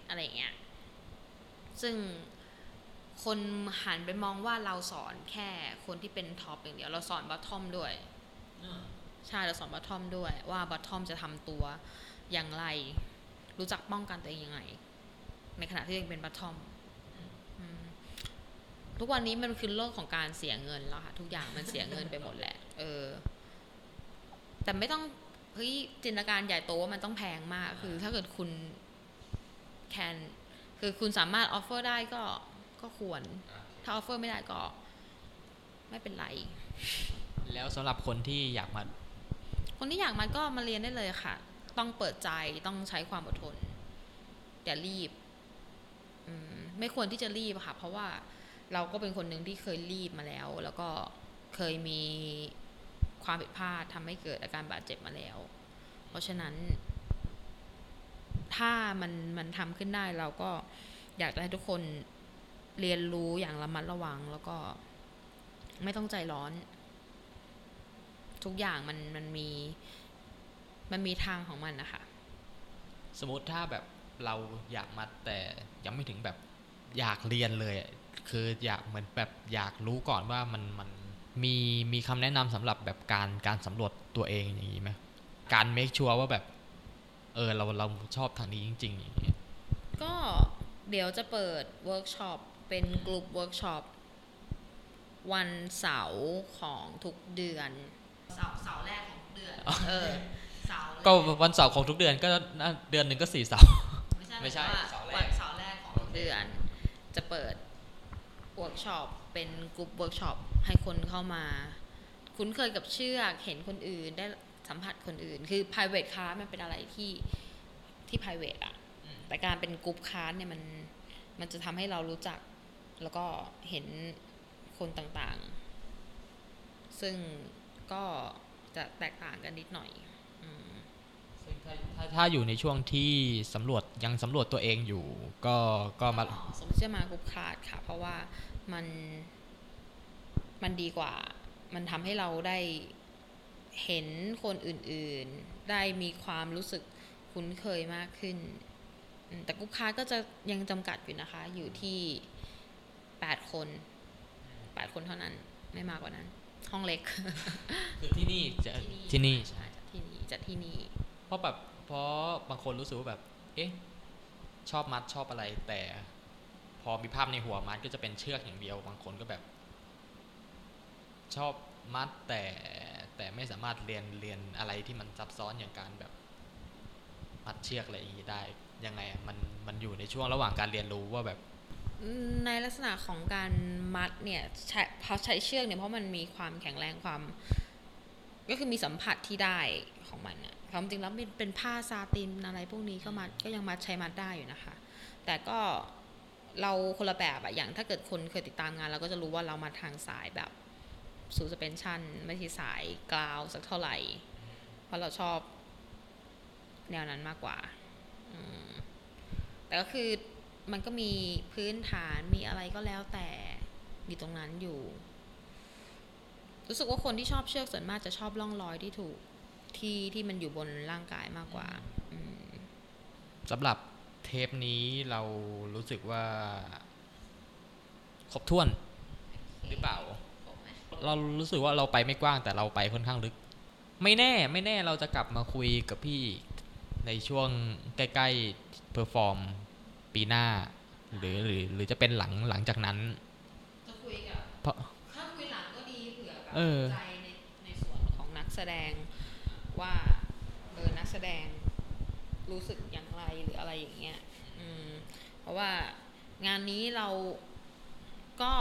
B: อะไรอย่างเงี้ยซึ่ง คนหันไปมองว่าเราสอนแค่คนที่เป็น top อย่างเดียว เราสอน bottom ด้วยใช่เราสอน bottom ด้วย ว่า bottom จะทำตัวอย่างไร รู้จักป้องกันตัวเองยังไง ในขณะที่ตัวเองเป็น bottom อืมทุกวันนี้มันคือโลกของการเสียเงินแล้วค่ะทุกอย่างมันเสียเงินไปหมดแหละ เออ แต่ไม่ต้องเฮ้ยจินตนาการใหญ่โตว่ามันต้องแพงมาก คือถ้าเกิดคุณ can คือคุณสามารถ afford ได้ก็ ก็ควร ถ้า afford ไม่ได้ก็ ไม่เป็นไร
A: แล้วสำหรับคนที่อยากมา
B: คนที่อยากมาก็มาเรียนได้เลยค่ะ ต้องเปิดใจต้องใช้ความอดทนอย่ารีบอืมไม่ควรที่จะรีบอะค่ะ เพราะว่าเราก็เป็นคนหนึ่งที่เคยรีบมาแล้ว แล้วก็เคยมีความผิดพลาดทำให้เกิดอาการบาดเจ็บมาแล้ว เพราะฉะนั้น ถ้ามันมันทำขึ้นได้เราก็อยากจะให้ทุกคน เรียนรู้อย่างระมัดระวังแล้วก็ ไม่ต้องใจร้อน ทุกอย่างมันมันมีมันมีทางของมันนะคะ
A: สมมติถ้าแบบเราอยากมาแต่ยังไม่ถึงแบบอยากเรียนเลยอะคืออยากเหมือนแบบอยากรู้ก่อนว่ามันมันมีมีคำแนะนำสำหรับแบบการการสำรวจตัวเองอย่างนี้ไหมการเมคชัวร์ว่าแบบ เออเราเราชอบทางนี้จริง ๆ อย่างเงี้ย
B: ก็เดี๋ยวจะเปิดเวิร์กช็อป เป็นกลุ่มเวิร์กช็อปวันเสาร์ของทุกเดือน เสาร์เสาร์แรกของทุกเดือน เออ เสาร์แร
A: ก็วันเสาร์ของทุกเดือนก็น่าเดือนหนึ่งก็สี่เสาร์ ไม่ใช่
B: หมายถึงว่า
A: เสาร์แรก
B: วันจะเปิดเวิร์กช็อปเป็นกลุ่มเวิร์กช็อปให้คนเข้ามา คุ้นเคยกับเชือกเห็นคนอื่นได้สัมผัสคนอื่น คือ private class มันเป็นอะไรที่ที่ private อะแต่การเป็นกลุ่มคลาสเนี่ยมันมันจะทำให้เรารู้จัก แล้วก็เห็นคนต่างๆ ซึ่งก็จะแตกต่างกันนิดหน่อยอืม
A: ซึ่งถ้าถ้าถ้าอยู่ในช่วงที่สำรวจยังสำรวจตัวเองอยู่ ก็ก็มา
B: สมมติจะมากรุ๊ปคลาสค่ะ เพราะว่ามันมันดีกว่า มันทำให้เราได้เห็นคนอื่นๆ ได้มีความรู้สึกคุ้นเคยมากขึ้นอืมแต่กรุ๊ปคลาสก็จะยังจำกัดอยู่นะคะ อยู่ที่ แปดคนแปดคนเท่านั้นไม่มากกว่านั้น ห้องเล็ก
A: คือที่นี่จะที่นี่
B: ใช่จัดที่นี่จัดที่นี่
A: เพราะแบบเพราะบางคนรู้สึกว่าแบบ เอ๊ะชอบมัดชอบอะไรแต่ พอมีภาพในหัวมัดก็จะเป็นเชือกอย่างเดียว บางคนก็แบบ ชอบมัดแต่แต่ไม่สามารถเรียนเรียนอะไรที่มันซับซ้อนอย่างการแบบ มัดเชือกอะไรอย่างนี้ได้ยังไงอะมันมันอยู่ในช่วงระหว่างการเรียนรู้ว่าแบบ
B: ในลักษณะของการมัดเนี่ยใช้พอใช้เชือกเนี่ยเพราะมันมีความแข็งแรงความ ก็คือมีสัมผัสที่ได้ของมันอะความจริงแล้วเป็นเป็นผ้าซาตินอะไรพวกนี้ก็มัดก็ยังมัดใช้มัดได้อยู่นะคะ แต่ก็เราคนละแบบอะอย่างถ้าเกิดคนเคยติดตามงาน เราก็จะรู้ว่าเรามาทางสายแบบสูสเปนชั่นไม่ใช่สายกราวสักเท่าไหร่ เพราะเราชอบแนวนั้นมากกว่าแต่ก็คือ มันก็มีพื้นฐานมีอะไรก็แล้วแต่อยู่ตรงนั้นอยู่ รู้สึกว่าคนที่ชอบเชือกส่วนมากจะชอบร่องรอยที่ถูกที่ที่มันอยู่บนร่างกายมากกว่าอืม
A: สำหรับเทปนี้เรารู้สึกว่า ครบถ้วน หรือเปล่า เรารู้สึกว่าเราไปไม่กว้างแต่เราไปค่อนข้างลึก ไม่แน่ไม่แน่เราจะกลับมาคุยกับพี่ในช่วงใกล้ๆ perform ปีหน้า หรือหรือหรือจะเป็นหลังหลังจากนั้น
B: จะคุยกับ
A: เพราะ
B: ถ้าคุยหลังก็ดีเผื่อแบบ
A: เออ
B: ใจในในส่วนของนักแสดงว่าเออนักแสดงรู้สึกอย่างไรหรืออะไรอย่างเงี้ยอืมเพราะว่างานนี้เราก็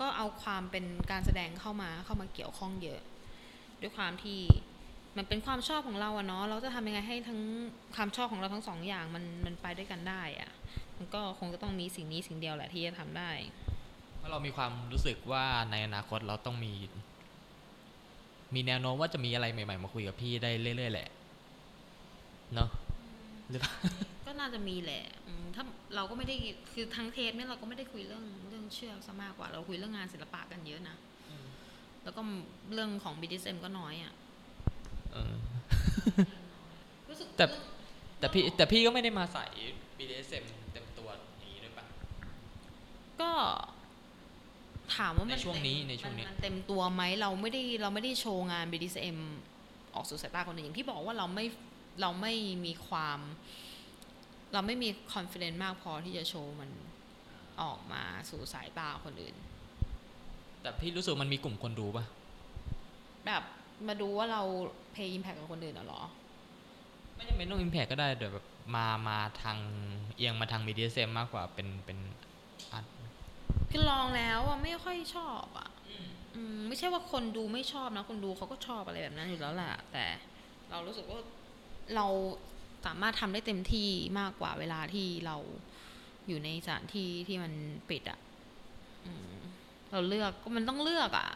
B: ก็เอาความเป็นการแสดงเข้ามาเข้ามาเกี่ยวข้องเยอะ ด้วยความที่ มันเป็นความชอบของเราอะเนาะเราจะทำยังไงให้ทั้งความชอบของเราทั้งสองอย่างมันมันไปด้วยกันได้อะมันก็คงจะต้องมีสิ่งนี้สิ่งเดียวแหละที่จะทำได้
A: เพราะเรามีความรู้สึกว่าในอนาคตเราต้องมี มีแนวโน้มว่าจะมีอะไรใหม่ๆ มาคุยกับพี่ได้เรื่อยๆแหละเนาะหรือเปล่า
B: ก็น่าจะมีแหละอืมถ้าเราก็ไม่ได้คือทั้งเทปเนี่ยเราก็ไม่ได้คุยเรื่องเรื่องเชือกซะมากกว่า เราคุยเรื่องงานศิลปะกันเยอะนะแล้วก็เรื่องของ BDSM ก็น้อยอะ่ะ
A: เออ
B: รู้สึก
A: แต่แต่พี่แต่พี่ก็ไม่ได้มาใส่ BDSM เต็มตัวอย่างนี้ด้วยปะ
B: ก็ถามว่ามัน
A: ในช่วงนี้
B: เต็ม
A: ในช่วงนี้
B: มัมันเต็มตัวไหมเราไม่ได้เราไม่ได้โชว์งาน BDSM ออกสู่สายตาคนอื่นอย่างที่บอกว่าเราไม่เราไม่มีความ เราไม่มี confidence มากพอที่จะโชว์มันออกมาสู่สายตาคนอื่น
A: แต่พี่รู้สึกมันมีกลุ่มคนดูปะ
B: แบบ มาดูว่าเรา pay impact กับคนอื่นน่ะเหรอ
A: ไม่จำเป็นต้อง impact ก็ได้เดี๋ยวแบบมามาทางเอียงมาทาง BDSM มากกว่าเป็นเป็นอาร์ต
B: คือลองแล้วอะไม่ค่อยชอบอะอืมไม่ใช่ว่าคนดูไม่ชอบนะ คนดูเขาก็ชอบอะไรแบบนั้นอยู่แล้วแหละแต่เรารู้สึกว่าเราสามารถทำได้เต็มที่มากกว่าเวลาที่เราอยู่ในสถานที่ที่มันปิดอะอืมเราเลือกก็มันต้องเลือกอะ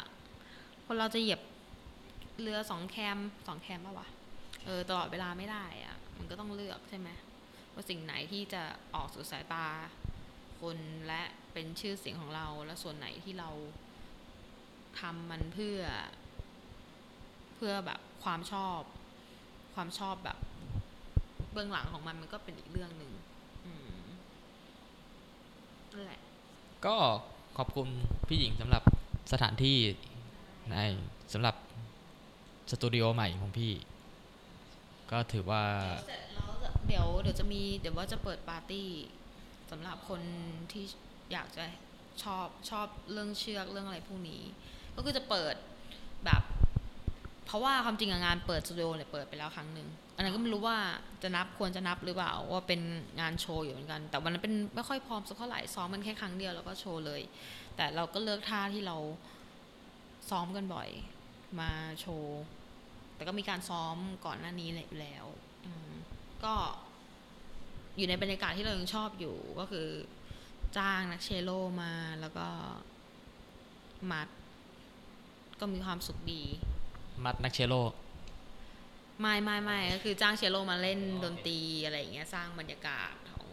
B: คนเราจะเหยียบ เรือสองแคมสองแคมปะวะเออตลอดเวลาไม่ได้อะมันก็ต้องเลือกใช่ไหมว่าสิ่งไหนที่จะออกสู่สายตา คนและเป็นชื่อเสียงของเราและส่วนไหนที่เราทำมันเพื่อ เพื่อแบบความชอบ ความชอบแบบเบื้องหลังของมันมันก็เป็นอีกเรื่องหนึ่งนั่นแหละ
A: ก็ขอบคุณพี่หญิงสำหรับสถานที่ในสำหรับ สตูดิโอใหม่ของพี่ ก็ถือว่า
B: เสร็จแล้วเดี๋ยวเดี๋ยวจะมีเดี๋ยวว่าจะเปิดปาร์ตี้สำหรับคนที่อยากจะชอบชอบเรื่องเชือกเรื่องอะไรพวกนี้ ก็คือจะเปิดแบบ เพราะว่าความจริงงานเปิดสตูดิโอเนี่ยเปิดไปแล้วครั้งหนึ่งอันนั้นก็ไม่รู้ว่าจะนับควรจะนับหรือเปล่าว่าเป็นงานโชว์อยู่เหมือนกัน แต่วันนั้นเป็นไม่ค่อยพร้อมสักเท่าไหร่ซ้อมมันแค่ครั้งเดียวแล้วก็โชว์เลย แต่เราก็เลือกท่าที่เราซ้อมกันบ่อยมาโชว์ แต่ก็มีการซ้อมก่อนหน้านี้แหละอยู่แล้วอืมก็อยู่ในบรรยากาศที่เรายังชอบอยู่ก็คือ จ้างนักเชโลมาแล้วก็มัด ก็มีความสุขดี
A: มัดนักเชโล
B: ไม่ไม่ไม่ก็คือจ้างเชลโลมาเล่นดนตรีอะไรอย่างเงี้ยสร้างบรรยากาศของ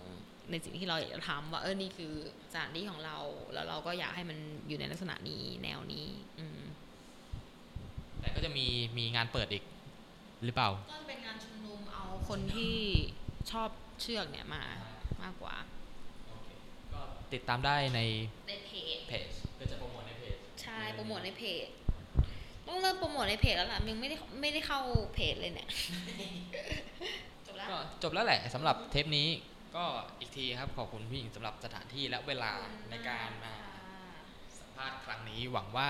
B: ในสิ่งที่เราอยากจะทำว่าเออนี่คือสถานที่ของเรา แล้วเราก็อยากให้มันอยู่ในลักษณะนี้แนวนี้ อืม
A: แต่ก็จะมีมีงานเปิดอีกหรือเปล่า
B: ก็เป็นงานชุมนุมเอาคนที่ชอบเชือกเนี่ยมามากกว่า
A: ก็ติดตามได้ใน
B: ในเพจ
A: เพจก็จะโปรโมทในเพจ
B: ใช่โปรโมทในเพจต้องเริ่มโปรโมทในเพจแล้วล่ะมึงไม่ได้ไม่ได้เข้าเพจเลยเนี่ยจบแล้ว
A: ก็จบแล้วแหละสำหรับเทปนี้ก็อีกทีครับขอบคุณพี่หญิงสำหรับสถานที่และเวลาในการมาสัมภาษณ์ครั้งนี้หวังว่า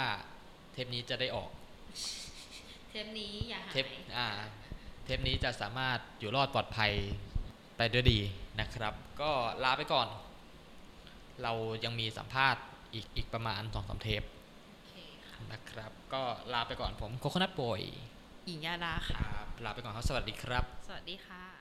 A: เทปนี้จะได้ออก
B: เทปนี้อย่าหา
A: เทป
B: ย
A: อ่าเทปนี้จะสามารถอยู่รอดปลอดภัยไปด้วยดีนะครับ ก็ลาไปก่อน เรายังมีสัมภาษณ์อีกอีกประมาณสองสามเทป
B: โอเคค่ะ
A: นะครับ ก็ลาไปก่อนผมโคโคนัทบอย
B: หญิงยาดา
A: ค
B: ค่ะ
A: รับลาไปก่อนครับ สวัสดีครับ
B: สวัสดีค่ะ